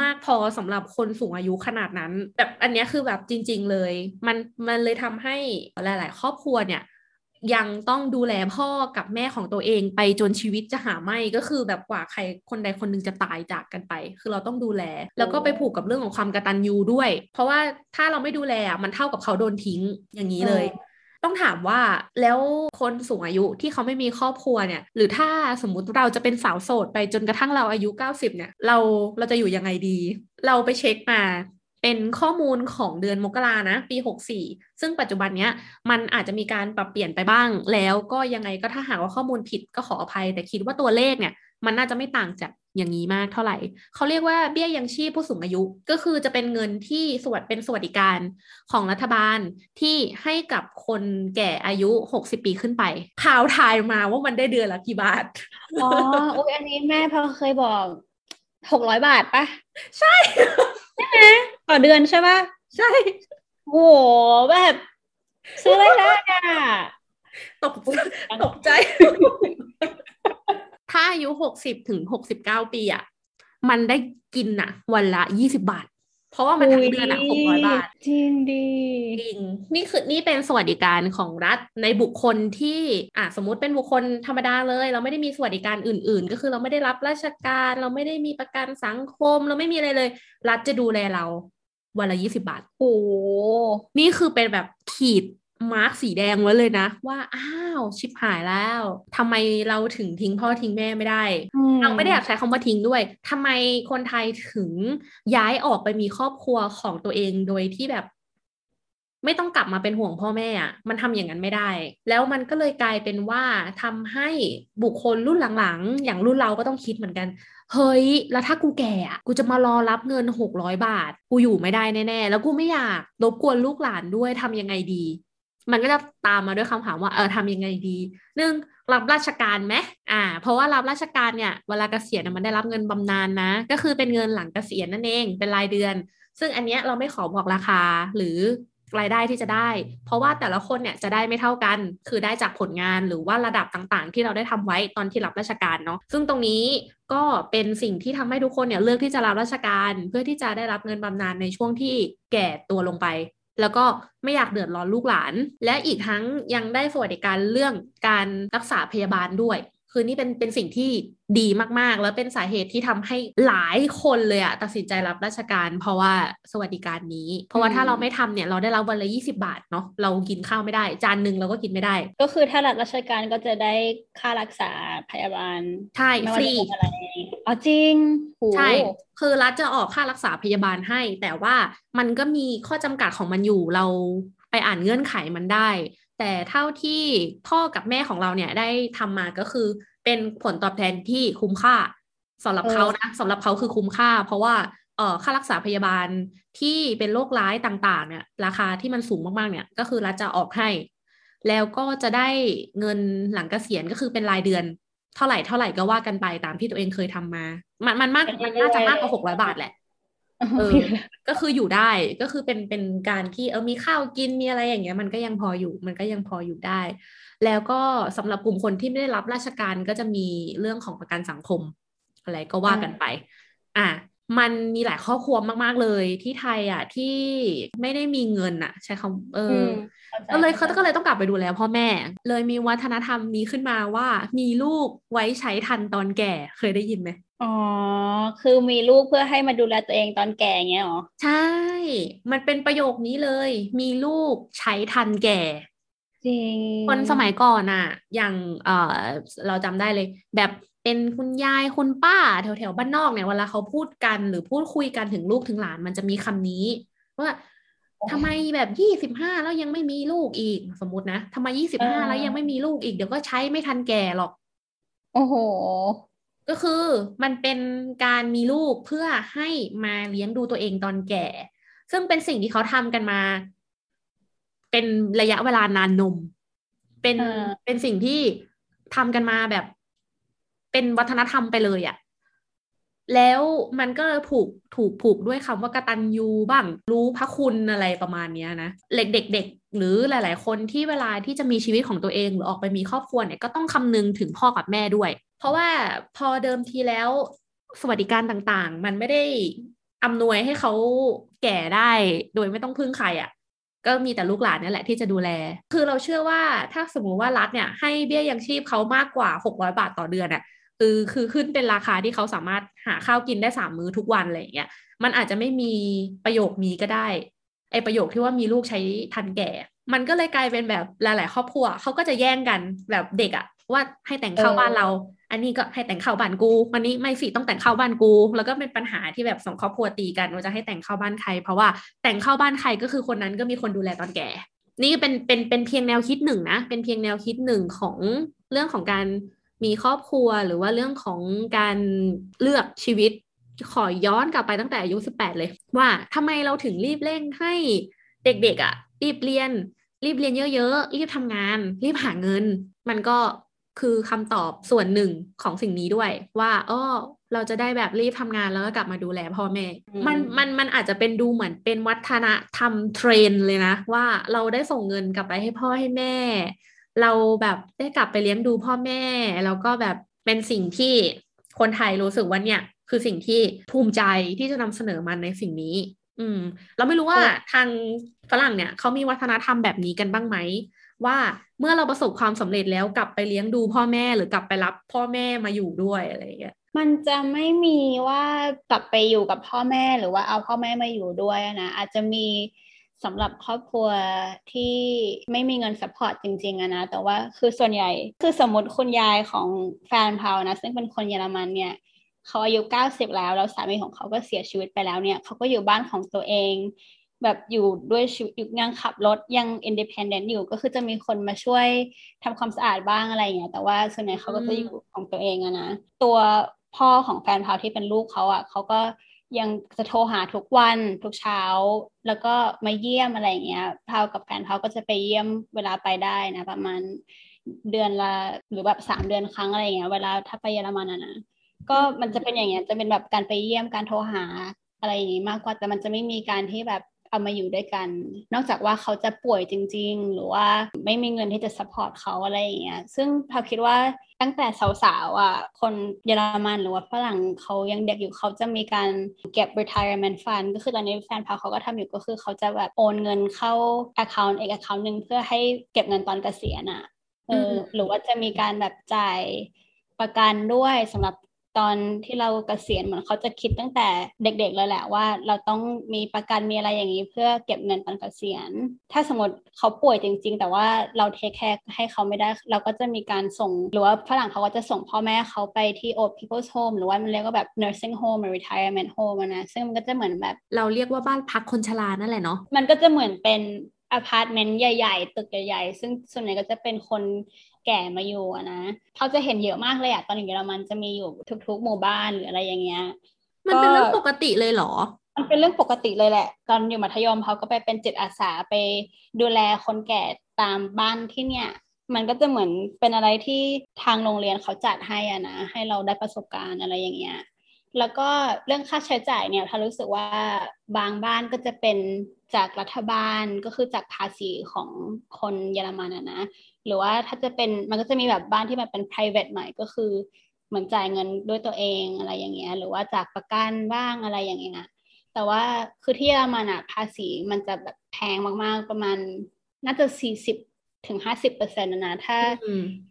มากพอสำหรับคนสูงอายุขนาดนั้น แบบอันเนี้ยคือแบบจริง ๆ เลย มันมันเลยทำให้หลาย ๆ ครอบครัวเนี่ย ยังต้องดูแลพ่อกับแม่ของตัวเองไปจนชีวิตจะหาไม่ก็คือแบบกว่าใครคนใดคนหนึงจะตายจากกันไป คือเราต้องดูแล แล้วก็ไปผูกกับเรื่องของความกตัญญูด้วย เพราะว่าถ้าเราไม่ดูแลอะมันเท่ากับเขาโดนทิ้งอย่างนี้เลย ต้องถามว่าแล้วคนสูงอายุที่เขาไม่มีครอบครัวเนี่ย หรือถ้าสมมุติเราจะเป็นสาวโสดไปจนกระทั่งเราอายุ 90เนี่ยเราเราจะอยู่ยังไงดี เราไปเช็คมา เป็นข้อมูลของเดือนมกรานะ ปี 64 ซึ่งปัจจุบันเนี้ยมันอาจจะมีการปรับเปลี่ยนไปบ้าง แล้วก็ยังไงก็ถ้าหากว่าข้อมูลผิดก็ขออภัย แต่คิดว่าตัวเลขเนี่ย มันน่าจะไม่ต่างจากอย่างนี้มากเท่าไหร่ เขาเรียกว่าเบี้ยยังชีพผู้สูงอายุ ก็คือจะเป็นเงินที่สวัสดเป็นสวัสดิการของรัฐบาลที่ให้กับคนแก่อายุ 60 ปีขึ้นไปข่าวทายมาว่ามันได้เดือนละกี่บาท อ๋อ โอ้ยอันนี้แม่พอเคยบอกหกร้อยบาทปะใช่ ต่อเดือนใช่ปะใช่โหแบบซื้อไม่ได้อะตกตกใจ ถ้าอายุ60ถึง69ปีอะ มันได้กินอะ วันละ20บาท เพราะว่ามันทั้งเดือนอะ600บาท จริงดีจริงนี่คือนี่เป็นสวัสดิการของรัฐในบุคคลที่อะสมมุติเป็นบุคคลธรรมดาเลย เราไม่ได้มีสวัสดิการอื่น ๆ ก็คือเราไม่ได้รับราชการ เราไม่ได้มีประกันสังคม เราไม่มีอะไรเลย รัฐจะดูแลเราวันละยี่สิบาท โอ้ นี่คือเป็นแบบขีด มาร์กสีแดงไว้เลยนะ ว่าอ้าวชิบหายแล้วทำไมเราถึงทิ้งพ่อทิ้งแม่ไม่ได้เราไม่ได้อยากใช้คำว่าทิ้งด้วยทำไมคนไทยถึงย้ายออกไปมีครอบครัวของตัวเองโดยที่แบบ ไม่ต้องกลับมาเป็นห่วงพ่อแม่อะมันทำอย่างนั้นไม่ได้ แล้วมันก็เลยกลายเป็นว่าทำให้บุคคลรุ่นหลังๆ อย่างรุ่นเราก็ต้องคิดเหมือนกันเฮ้ย แล้วถ้ากูแก่อะกูจะมารอรับเงินหกร้อยบาท กูอยู่ไม่ได้แน่ ๆ แล้วกูไม่อยากรบกวนลูกหลานด้วยทำยังไงดี มันก็จะตามมาด้วยคำถามว่าเออทำยังไงดีหนึ่งรับราชการไหมอ่า เพราะว่ารับราชการเนี่ยเวลาเกษียณมันได้รับเงินบำนาญนะ ก็คือเป็นเงินหลังเกษียณนั่นเองเป็นรายเดือน ซึ่งอันเนี้ยเราไม่ขอบอกราคาหรือรายได้ที่จะได้ เพราะว่าแต่ละคนเนี่ยจะได้ไม่เท่ากัน คือได้จากผลงานหรือว่าระดับต่างๆ ที่เราได้ทำไว้ตอนที่รับราชการเนาะ ซึ่งตรงนี้ก็เป็นสิ่งที่ทำให้ทุกคนเนี่ยเลือกที่จะรับราชการ เพื่อที่จะได้รับเงินบำนาญในช่วงที่แก่ตัวลงไป แล้วก็ไม่อยากเดือดร้อนลูกหลาน และอีกทั้งยังได้สวัสดิการเรื่องการรักษาพยาบาลด้วย คือนี่เป็นเป็นสิ่งที่ดีมากๆ แล้วเป็นสาเหตุที่ทำให้หลายคนเลยอะตัดสินใจรับราชการ เพราะว่าสวัสดิการนี้ เพราะว่าถ้าเราไม่ทำเนี่ยเราได้รับวันละยี่สิบาทเนาะเรากินข้าวไม่ได้ จานหนึ่งเราก็กินไม่ได้ ก็คือถ้ารับราชการก็จะได้ค่ารักษาพยาบาลใช่ฟรีอะไรอ๋อจริงใช่คือรัฐจะออกค่ารักษาพยาบาลให้ แต่ว่ามันก็มีข้อจำกัดของมันอยู่เราไปอ่านเงื่อนไขมันได้ แต่เท่าที่พ่อกับแม่ของเราเนี่ยได้ทำมาก็คือเป็นผลตอบแทนที่คุ้มค่าสำหรับเขานะสำหรับเขาคือคุ้มค่า เพราะว่าเอ่อค่ารักษาพยาบาลที่เป็นโรคร้ายต่างๆ เนี่ย ราคาที่มันสูงมากๆ เนี่ย ก็คือรัฐจะออกให้ แล้วก็จะได้เงินหลังเกษียณก็คือเป็นรายเดือน เท่าไหร่เท่าไหร่ก็ว่ากันไปตามที่ตัวเองเคยทำมา มันมันมากมันน่าจะมากกว่าหกร้อยบาทแหละ เออก็คืออยู่ได้ก็คือเป็นเป็นการที่เออมีข้าวกินมีอะไรอย่างเงี้ย มันก็ยังพออยู่มันก็ยังพออยู่ได้ แล้วก็สำหรับกลุ่มคนที่ไม่ได้รับราชการก็จะมีเรื่องของประกันสังคม อะไรก็ว่ากันไป อะมันมีหลายครอบครัวมาก ๆ เลยที่ไทยอะที่ไม่ได้มีเงินอะ ใช้คำเออก็เลยเขาก็เลยต้องกลับไปดูแลพ่อแม่ เลยมีวัฒนธรรมนี้ขึ้นมาว่ามีลูกไว้ใช้ทันตอนแก่เคยได้ยินไหม อ๋อ คือมีลูกเพื่อให้มาดูแลตัวเองตอนแก่เงี้ยหรอ ใช่ มันเป็นประโยคนี้เลย มีลูกใช้ทันแก่ จริง คนสมัยก่อนอะอย่างเออเราจำได้เลย แบบเป็นคุณยายคุณป้าแถวแถวบ้านนอกเนี่ยเวลาเขาพูดกันหรือพูดคุยกันถึงลูกถึงหลานมันจะมีคำนี้ ว่าทำไมแบบยี่สิบห้าแล้วยังไม่มีลูกอีกสมมตินะทำไมยี่สิบห้าแล้วยังไม่มีลูกอีกเดี๋ยวก็ใช้ไม่ทันแก่หรอก โอ้โห ก็คือมันเป็นการมีลูกเพื่อให้มาเลี้ยงดูตัวเองตอนแก่ ซึ่งเป็นสิ่งที่เขาทำกันมา เป็นระยะเวลานานนม เป็นเป็นสิ่งที่ทำกันมาแบบ เป็นวัฒนธรรมไปเลยอะ่ะ แล้วมันก็ผูกถูกผูกด้วยคำว่ากตัญญูบ้างรู้พระคุณอะไรประมาณนี้นะเด็กเด็กๆหรือหลาย ๆ คนที่เวลาที่จะมีชีวิตของตัวเองหรือออกไปมีครอบครัวเนี่ยก็ต้องคำนึงถึงพ่อกับแม่ด้วย เพราะว่าพอเดิมทีแล้วสวัสดิการต่างๆ มันไม่ได้อำนวยให้เขาแก่ได้โดยไม่ต้องพึ่งใครอะ่ะก็มีแต่ลูกหลานนี่แหละที่จะดูแล คือเราเชื่อว่าถ้าสมมติว่ารัฐเนี่ยให้เบี้ยยังชีพเขามากกว่าหกร้อยบาทต่อเดือนอะ คือคือขึ้นเป็นราคาที่เขาสามารถหาข้าวกินได้สามมื้อทุกวันอะไรอย่างเงี้ยมันอาจจะไม่มีประโยคนี้ก็ได้ไอประโยคที่ว่ามีลูกใช้ทันแก่ มันก็เลยกลายเป็นแบบหลาย ๆ ครอบครัวเขาก็จะแย่งกันแบบเด็กอะว่าให้แต่งเข้าบ้านเรา อันนี้ก็ให้แต่งเข้าบ้านกูวันนี้ไม่สิต้องแต่งเข้าบ้านกู แล้วก็เป็นปัญหาที่แบบสองครอบครัวตีกันว่าจะให้แต่งเข้าบ้านใคร เพราะว่าแต่งเข้าบ้านใครก็คือคนนั้นก็มีคนดูแลตอนแก่ นี่เป็นเป็นเป็นเพียงแนวคิดหนึ่งนะเป็นเพียงแนวคิดหนึ่งของเรื่องของการ มีครอบครัวหรือว่าเรื่องของการเลือกชีวิตขอย้อนกลับไปตั้งแต่อายุสิบแปดเลย ว่าทำไมเราถึงรีบเร่งให้เด็กๆอะ่ะ รีบเรียน รีบเรียนเยอะๆ รีบทำงาน รีบหาเงิน มันก็คือคำตอบส่วนหนึ่งของสิ่งนี้ด้วย ว่าอ้อเราจะได้แบบรีบทำงานแล้วก็กลับมาดูแลพ่อแม่ มันมันมันอาจจะเป็นดูเหมือนเป็นวัฒนธรรมเทรนเลยนะ ว่าเราได้ส่งเงินกลับไปให้พ่อให้แม่ เราแบบได้กลับไปเลี้ยงดูพ่อแม่ แล้วก็แบบเป็นสิ่งที่คนไทยรู้สึกว่าเนี่ยคือสิ่งที่ภูมิใจที่จะนำเสนอมันในสิ่งนี้ อืม เราไม่รู้ว่าทางฝรั่งเนี่ยเขามีวัฒนธรรมแบบนี้กันบ้างไหมว่าเมื่อเราประสบความสำเร็จแล้วกลับไปเลี้ยงดูพ่อแม่หรือกลับไปรับพ่อแม่มาอยู่ด้วยอะไรอย่างเงี้ยมันจะไม่มีว่ากลับไปอยู่กับพ่อแม่หรือว่าเอาพ่อแม่มาอยู่ด้วยนะอาจจะมี สำหรับครอบครัวที่ไม่มีเงิน support จริงๆอะนะ แต่ว่าคือส่วนใหญ่คือสมมติคุณยายของแฟนพาวนะ ซึ่งเป็นคนเยอรมันเนี่ยเขาอายุเก้าสิบแล้ว แล้วสามีของเขาก็เสียชีวิตไปแล้วเนี่ยเขาก็อยู่บ้านของตัวเอง แบบอยู่ด้วยชีวิตยังขับรถยัง independent อยู่ก็คือจะมีคนมาช่วยทำความสะอาดบ้างอะไรเงี้ยแต่ว่าส่วนใหญ่เขาก็จะอยู่ของตัวเองอะนะตัวพ่อของแฟนพาวที่เป็นลูกเขาอะเขาก็ ยังจะโทรหาทุกวันทุกเช้า แล้วก็มาเยี่ยมอะไรเงี้ยพาวกับแฟนเขาก็จะไปเยี่ยมเวลาไปได้นะประมาณเดือนละหรือแบบสามเดือนครั้งอะไรเงี้ยเวลาถ้าไปเยอรมันอะนะก็มันจะเป็นอย่างเงี้ยจะเป็นแบบการไปเยี่ยมการโทรหาอะไรอย่างงี้มากกว่าแต่มันจะไม่มีการที่แบบ เอามาอยู่ด้วยกัน นอกจากว่าเขาจะป่วยจริง ๆ หรือว่าไม่มีเงินที่จะ support เขาอะไรอย่างเงี้ยซึ่งพาวคิดว่าตั้งแต่สาวๆอะคนเยอรมันหรือว่าฝรั่งเขายังเด็กอยู่เขาจะมีการเก็บ retirement fund ก็คือตอนนี้แฟนพาเขาก็ทำอยู่ก็คือเขาจะแบบโอนเงินเข้า account เอก account หนึ่งเพื่อให้เก็บเงินตอนเกษียณอะเออหรือว่าจะมีการแบบจ่ายประกันด้วยสำหรับ ตอนที่เรากเกษียณเหมือนเขาจะคิดตั้งแต่เด็กๆเลยแหละว่า เราต้องมีประกันมีอะไรอย่างนี้ เพื่อเก็บเงินตอนเกษียณ ถ้าสมมติเขาป่วยจริง ๆ แต่ว่าเรา take care ให้เขาไม่ได้ เราก็จะมีการส่ง หรือว่าฝรั่งเขาก็จะส่งพ่อแม่เขาไปที่ old people's home หรือว่ามันเรียกว่าแบบ nursing home retirement home นะซึ่งมันก็จะเหมือนแบบ เราเรียกว่าบ้านพักคนชรานั่นแหละเนาะมันก็จะเหมือนเป็นอพาร์ตเมนต์ใหญ่ ๆ ตึกใหญ่ ๆ ซึ่งส่วนใหญ่ก็จะเป็นคน แก่มาอยู่นะเขาจะเห็นเยอะมากเลยอะตอนอยู่เยอรมันจะมีอยู่ทุกๆหมู่บ้านหรืออะไรอย่างเงี้ยมันเป็นเรื่องปกติเลยเหรอ มันเป็นเรื่องปกติเลยแหละ ตอนอยู่มัธยมเขาก็ไปเป็นจิตอาสาไปดูแลคนแก่ตามบ้านที่เนี่ย มันก็จะเหมือนเป็นอะไรที่ทางโรงเรียนเขาจัดให้อะนะ ให้เราได้ประสบการณ์อะไรอย่างเงี้ยแล้วก็เรื่องค่าใช้จ่ายเนี่ยถ้ารู้สึกว่าบางบ้านก็จะเป็น จากรัฐบาลก็คือจากภาษีของคนเยอรมันนะนะ หรือว่าถ้าจะเป็นมันก็จะมีแบบบ้านที่มันเป็น private หน่อยก็คือ เหมือนจ่ายเงินด้วยตัวเองอะไรอย่างเงี้ย หรือว่าจากประกันบ้างอะไรอย่างเงี้ยแต่ว่าคือที่เยอรมันอะภาษีมันจะแบบแพงมากๆประมาณ น่าจะสี่สิบถึงห้าสิบเปอร์เซ็นต์นะถ้า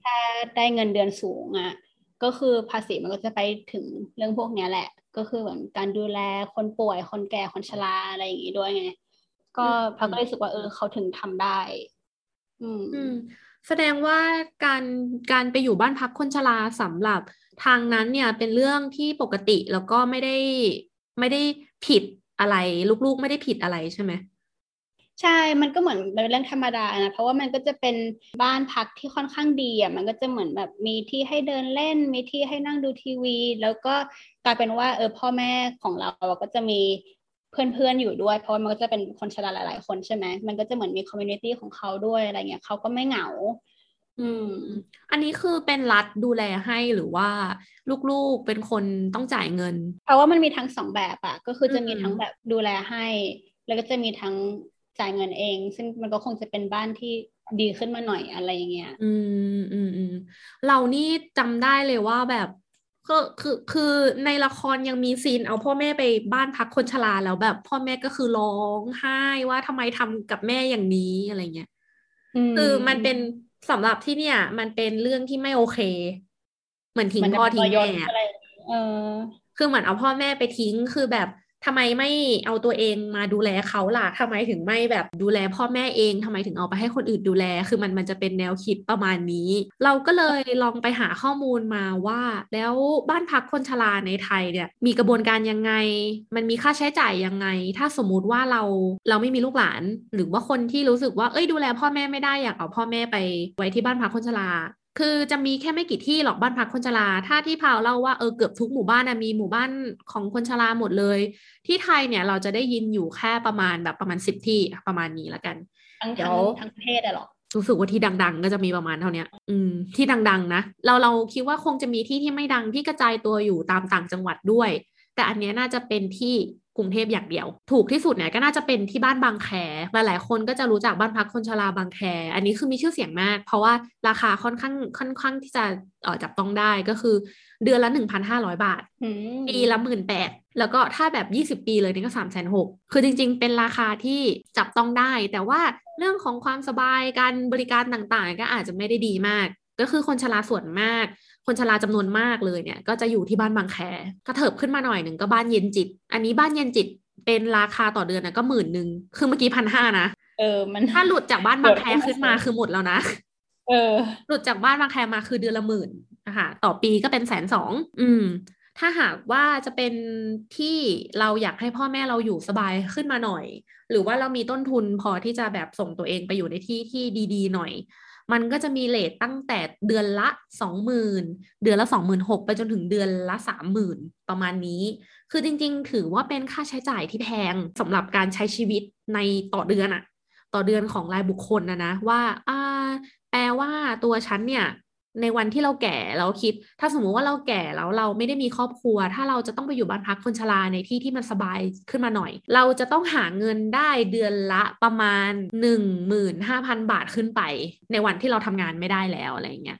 ถ้าได้เงินเดือนสูงอะก็คือภาษีมันก็จะไปถึงเรื่องพวกนี้แหละ ก็คือเหมือนการดูแลคนป่วยคนแก่คนชราอะไรอย่างงี้ด้วยไง ก็พักก็รู้สึกว่าเออเขาถึงทำได้ อืมแสดงว่าการการไปอยู่บ้านพักคนชราสำหรับทางนั้นเนี่ยเป็นเรื่องที่ปกติแล้วก็ไม่ได้ไม่ได้ผิดอะไร ลูกๆไม่ได้ผิดอะไรใช่ไหมใช่ มันก็เหมือนเป็นเรื่องธรรมดานะ เพราะว่ามันก็จะเป็นบ้านพักที่ค่อนข้างดีอะ มันก็จะเหมือนแบบมีที่ให้เดินเล่น มีที่ให้นั่งดูทีวี แล้วก็กลายเป็นว่าเออพ่อแม่ของเราก็จะมี เพื่อนๆอยู่ด้วย เพราะมันก็จะเป็นคนชราหลาย ๆ คนใช่ไหมมันก็จะเหมือนมี community ของเขาด้วยอะไรเงี้ยเขาก็ไม่เหงา อืม อันนี้คือเป็นรัฐดูแลให้หรือว่าลูกๆเป็นคนต้องจ่ายเงิน เพราะว่ามันมีทั้งสองแบบอะก็คือจะมีทั้งแบบดูแลให้ แล้วก็จะมีทั้งจ่ายเงินเอง ซึ่งมันก็คงจะเป็นบ้านที่ดีขึ้นมาหน่อยอะไรอย่างเงี้ย อืมอืมอืมเรานี่จำได้เลยว่าแบบ ก็คือคือในละครยังมีซีนเอาพ่อแม่ไปบ้านพักคนชราแล้วแบบพ่อแม่ก็คือร้องไห้ว่าทำไมทำกับแม่อย่างนี้อะไรเงี้ยคือมันเป็นสำหรับที่เนี่ย มันเป็นเรื่องที่ไม่โอเค เหมือนทิ้งพ่อทิ้งแม่เออคือเหมือนเอาพ่อแม่ไปทิ้งคือแบบ ทำไมไม่เอาตัวเองมาดูแลเขาล่ะทำไมถึงไม่แบบดูแลพ่อแม่เองทำไมถึงเอาไปให้คนอื่นดูแล คือมันมันจะเป็นแนวคิดประมาณนี้ เราก็เลยลองไปหาข้อมูลมาว่า แล้วบ้านพักคนชราในไทยเนี่ยมีกระบวนการยังไง มันมีค่าใช้จ่ายยังไง ถ้าสมมุติว่าเราเราไม่มีลูกหลาน หรือว่าคนที่รู้สึกว่าเอ้ยดูแลพ่อแม่ไม่ได้อยากเอาพ่อแม่ไปไว้ที่บ้านพักคนชรา คือจะมีแค่ไม่กี่ที่หรอกบ้านพักคนชรา ถ้าที่พาวเล่าว่าเออเกือบทุกหมู่บ้านนะมีหมู่บ้านของคนชราหมดเลย ที่ไทยเนี่ยเราจะได้ยินอยู่แค่ประมาณแบบประมาณสิบที่ประมาณนี้ละกันเดี๋ยวทั้งประเทศอะหรอรู้สึกว่าที่ดัง ๆ ก็จะมีประมาณเท่านี้อืม ที่ดัง ๆ นะ เราเราคิดว่าคงจะมีที่ที่ไม่ดังที่กระจายตัวอยู่ตามต่างจังหวัดด้วย แต่อันนี้น่าจะเป็นที่ กรุงเทพอย่างเดียว ถูกที่สุดเนี่ยก็น่าจะเป็นที่บ้านบางแคหลายๆ คนก็จะรู้จักบ้านพักคนชราบางแค อันนี้คือมีชื่อเสียงมาก เพราะว่าราคาค่อนข้างค่อนข้างที่จะเออจับต้องได้ก็คือเดือนละหนึ่งพันห้าร้อยบาทปีละหมื่นแปดแล้วก็ถ้าแบบยี่สิบปีเลยนี่ก็สามแสนหกคือจริง ๆ เป็นราคาที่จับต้องได้ แต่ว่าเรื่องของความสบายการบริการต่างๆ ก็อาจจะไม่ได้ดีมาก ก็คือคนชราส่วนมาก คนชราจำนวนมากเลยเนี่ย ก็จะอยู่ที่บ้านบางแคกระเถิบขึ้นมาหน่อยหนึ่งก็บ้านเย็นจิต อันนี้บ้านเย็นจิตเป็นราคาต่อเดือนนะก็หมื่นหนึ่งคือเมื่อกี้พันห้านะเออมันถ้าหลุดจากบ้านบางแคขึ้นมาคือหมดแล้วนะเออ หลุดจากบ้านบางแคมาคือเดือนละหมื่นนะคะต่อปีก็เป็นแสนสองอืม ถ้าหากว่าจะเป็นที่เราอยากให้พ่อแม่เราอยู่สบายขึ้นมาหน่อย หรือว่าเรามีต้นทุนพอที่จะแบบส่งตัวเองไปอยู่ในที่ที่ดี ๆ หน่อย มันก็จะมีเลทตั้งแต่เดือนละสองหมื่นเดือนละสองหมื่นหกไปจนถึงเดือนละสามหมื่นประมาณนี้ คือจริงๆ ถือว่าเป็นค่าใช้จ่ายที่แพงสำหรับการใช้ชีวิตในต่อเดือนอะต่อเดือนของรายบุคคลนะนะว่าอ่าแปลว่าตัวฉันเนี่ย ในวันที่เราแก่เราคิด ถ้าสมมุติว่าเราแก่แล้วเราไม่ได้มีครอบครัว ถ้าเราจะต้องไปอยู่บ้านพักคนชราในที่ที่มันสบายขึ้นมาหน่อย เราจะต้องหาเงินได้เดือนละประมาณหนึ่งหมื่นห้าพันบาทขึ้นไป ในวันที่เราทำงานไม่ได้แล้วอะไรเงี้ย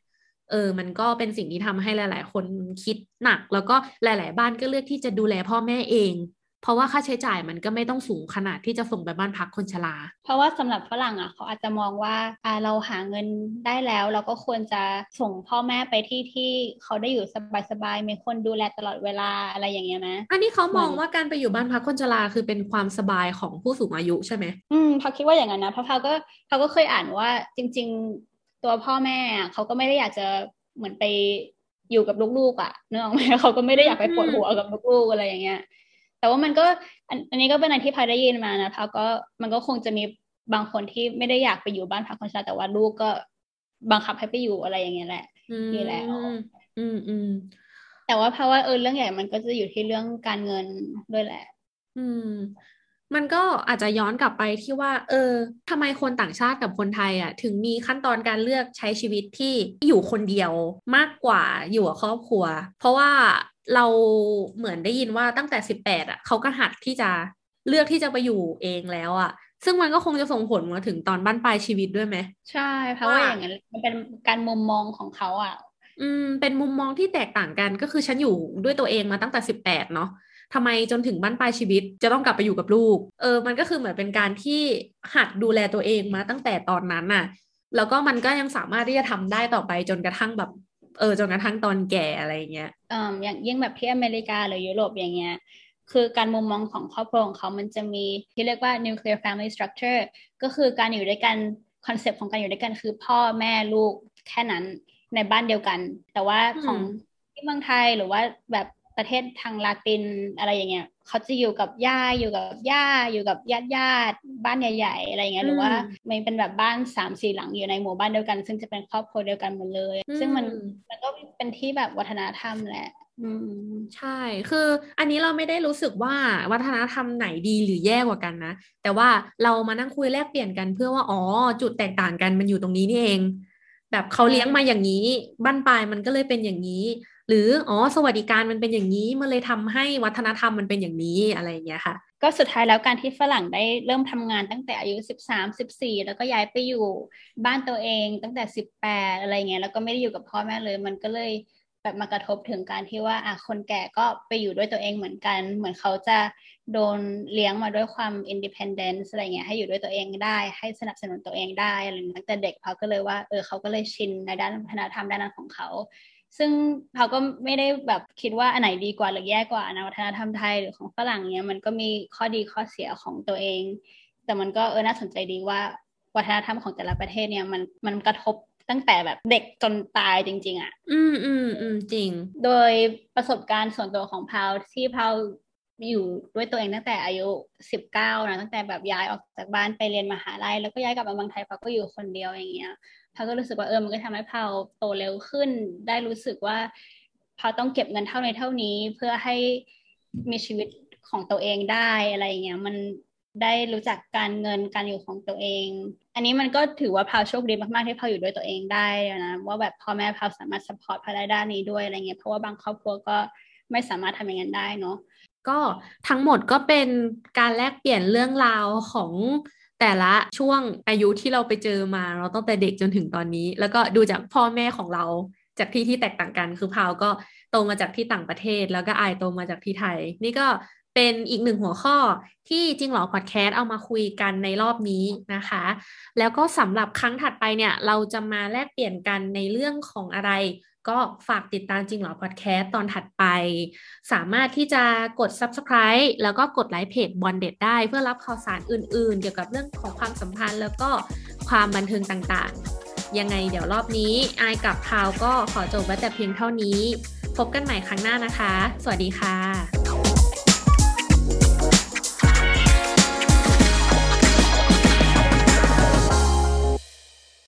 เออ มันก็เป็นสิ่งที่ทำให้หลาย ๆ คนคิดหนัก แล้วก็หลาย ๆ บ้านก็เลือกที่จะดูแลพ่อแม่เอง เพราะว่าค่าใช้จ่ายมันก็ไม่ต้องสูงขนาดที่จะส่งไปบ้านพักคนชรา เพราะว่าสำหรับฝรั่งอะเขาอาจจะมองว่าอ่าเราหาเงินได้แล้ว เราก็ควรจะส่งพ่อแม่ไปที่ที่เขาได้อยู่สบายๆมีคนดูแลตลอดเวลาอะไรอย่างเงี้ยนะอันนี้เขามองว่าการไปอยู่บ้านพักคนชราคือเป็นความสบายของผู้สูงอายุใช่ไหมอืมเขาคิดว่าอย่างนั้นนะเพราะเขาก็เขาก็เคยอ่านว่าจริง ๆ ตัวพ่อแม่เขาก็ไม่ได้อยากจะเหมือนไปอยู่กับลูกๆอะเนื่องไหมเขาก็ไม่ได้อยากไปปวดหัวกับลูกๆอะไรอย่างเงี้ย แต่ว่ามันก็อันนี้ก็เป็นอะไรที่พายได้ยินมานะพาก็มันก็คงจะมีบางคนที่ไม่ได้อยากไปอยู่บ้านพักคนชราแต่ว่าลูกก็บังคับให้ไปอยู่อะไรอย่างเงี้ยแหละนี่แหละอืมอืมแต่ว่าเพราะว่าเออเรื่องใหญ่มันก็จะอยู่ที่เรื่องการเงินด้วยแหละ อืม มันก็อาจจะย้อนกลับไปที่ว่า เออทำไมคนต่างชาติกับคนไทยอะ ถึงมีขั้นตอนการเลือกใช้ชีวิตที่อยู่คนเดียวมากกว่าอยู่กับครอบครัว เพราะว่าเราเหมือนได้ยินว่าตั้งแต่สิบแปดอะเขาก็หัดที่จะเลือกที่จะไปอยู่เองแล้วอะ ซึ่งมันก็คงจะส่งผลมาถึงตอนบ้านปลายชีวิตด้วยไหม ใช่ เพราะว่าอย่างนั้นมันเป็นการมุมมองของเขาอะ อืม เป็นมุมมองที่แตกต่างกันก็คือฉันอยู่ด้วยตัวเองมาตั้งแต่สิบแปดเนาะ ทำไมจนถึงบ้านปลายชีวิต จะต้องกลับไปอยู่กับลูก เออ มันก็คือเหมือนเป็นการที่หัดดูแลตัวเองมาตั้งแต่ตอนนั้นน่ะ แล้วก็มันก็ยังสามารถที่จะทำได้ต่อไปจนกระทั่งแบบเออจนกระทั่งตอนแก่อะไรเงี้ยอ่าอย่างยิ่งแบบที่อเมริกาหรือยุโรปอย่างเงี้ยคือการมุมมองของครอบครัวของเขามันจะมีที่เรียกว่า nuclear family structure ก็คือการอยู่ด้วยกันคอนเซปต์ของการอยู่ด้วยกันคือพ่อแม่ลูกแค่นั้นในบ้านเดียวกัน แต่ว่าของที่เมืองไทยหรือว่าแบบ ประเทศทางลาตินอะไรอย่างเงี้ยเขาจะอยู่กับย่าอยู่กับย่าอยู่กับญาติญาติบ้านใหญ่ๆอะไรเงี้ยหรือว่ามันเป็นแบบบ้านสามสี่หลังอยู่ในหมู่บ้านเดียวกัน ซึ่งจะเป็นครอบครัวเดียวกันหมดเลย ซึ่งมันมันก็เป็นที่แบบวัฒนธรรมแหละใช่ คืออันนี้เราไม่ได้รู้สึกว่าวัฒนธรรมไหนดีหรือแย่กว่ากันนะ แต่ว่าเรามานั่งคุยแลกเปลี่ยนกันเพื่อว่า อ๋อ จุดแตกต่างกันมันอยู่ตรงนี้นี่เอง แบบเขาเลี้ยงมาอย่างนี้ บ้านปลายมันก็เลยเป็นอย่างนี้ หรืออ๋อสวัสดิการมันเป็นอย่างนี้มันเลยทำให้วัฒนธรรมมันเป็นอย่างนี้อะไรอย่างเงี้ยค่ะ ก็สุดท้ายแล้วการที่ฝรั่งได้เริ่มทำงานตั้งแต่อายุสิบสามสิบสี่แล้วก็ย้ายไปอยู่บ้านตัวเองตั้งแต่สิบแปดอะไรเงี้ยแล้วก็ไม่ได้อยู่กับพ่อแม่เลย มันก็เลยแบบมากระทบถึงการที่ว่าอะคนแก่ก็ไปอยู่ด้วยตัวเองเหมือนกัน เหมือนเขาจะโดนเลี้ยงมาด้วยความ independence อะไรเงี้ยให้อยู่ด้วยตัวเองได้ ให้สนับสนุนตัวเองได้อะไรตั้งแต่เด็กเขาก็เลยว่าเออเขาก็เลยชินในด้านวัฒนธรรมด้านนั้นของเขา ซึ่งเขาก็ไม่ได้แบบคิดว่าอันไหนดีกว่าหรือแย่กว่านะวัฒนธรรมไทยหรือของฝรั่งเนี้ยมันก็มีข้อดีข้อเสียของตัวเอง แต่มันก็เออน่าสนใจดีว่าวัฒนธรรมของแต่ละประเทศเนี่ยมันมันกระทบตั้งแต่แบบเด็กจนตายจริง ๆอะ่ะ อืมอืมอืมจริง โดยประสบการณ์ส่วนตัวของพาวที่พาวอยู่ด้วยตัวเองตั้งแต่อายุสิบเก้านะตั้งแต่แบบย้ายออกจากบ้านไปเรียนมหาลัยแล้วก็ย้ายกลับมาเมืองไทยพาวก็อยู่คนเดียวอย่างเงี้ย พาก็รู้สึกว่าเออมันก็ทำให้พาวโตเร็วขึ้น ได้รู้สึกว่าพาวต้องเก็บเงินเท่าในเท่านี้ เพื่อให้มีชีวิตของตัวเองได้อะไรเงี้ยมันได้รู้จักการเงินการอยู่ของตัวเอง อันนี้มันก็ถือว่าพาวโชคดีมากๆที่พาวอยู่ด้วยตัวเองได้นะว่าแบบพ่อแม่พาวสามารถสปอร์ตพาวได้ด้านนี้ด้วยอะไรเงี้ยเพราะว่าบางครอบครัวก็ไม่สามารถทำอย่างนั้นได้เนาะก็ทั้งหมดก็เป็นการแลกเปลี่ยนเรื่องราวของ แต่ละช่วงอายุที่เราไปเจอมาเราตั้งแต่เด็กจนถึงตอนนี้ แล้วก็ดูจากพ่อแม่ของเราจากที่ที่แตกต่างกันคือพาวก็โตมาจากที่ต่างประเทศ แล้วก็อายโตมาจากที่ไทย นี่ก็เป็นอีกหนึ่งหัวข้อที่จริงหรอพอดแคสต์เอามาคุยกันในรอบนี้นะคะ แล้วก็สำหรับครั้งถัดไปเนี่ย เราจะมาแลกเปลี่ยนกันในเรื่องของอะไร ก็ฝากติดตามจริงหรอพอดแคสต์ตอนถัดไป สามารถที่จะกด Subscribe แล้วก็กดไลค์เพจบอลเด็ดได้ เพื่อรับข่าวสารอื่นๆ เกี่ยวกับเรื่องของความสัมพันธ์แล้วก็ความบันเทิงต่างๆ ยังไงเดี๋ยวรอบนี้อายกับพาวก็ขอจบไว้แต่เพียงเท่านี้ พบกันใหม่ครั้งหน้านะคะ สวัสดีค่ะ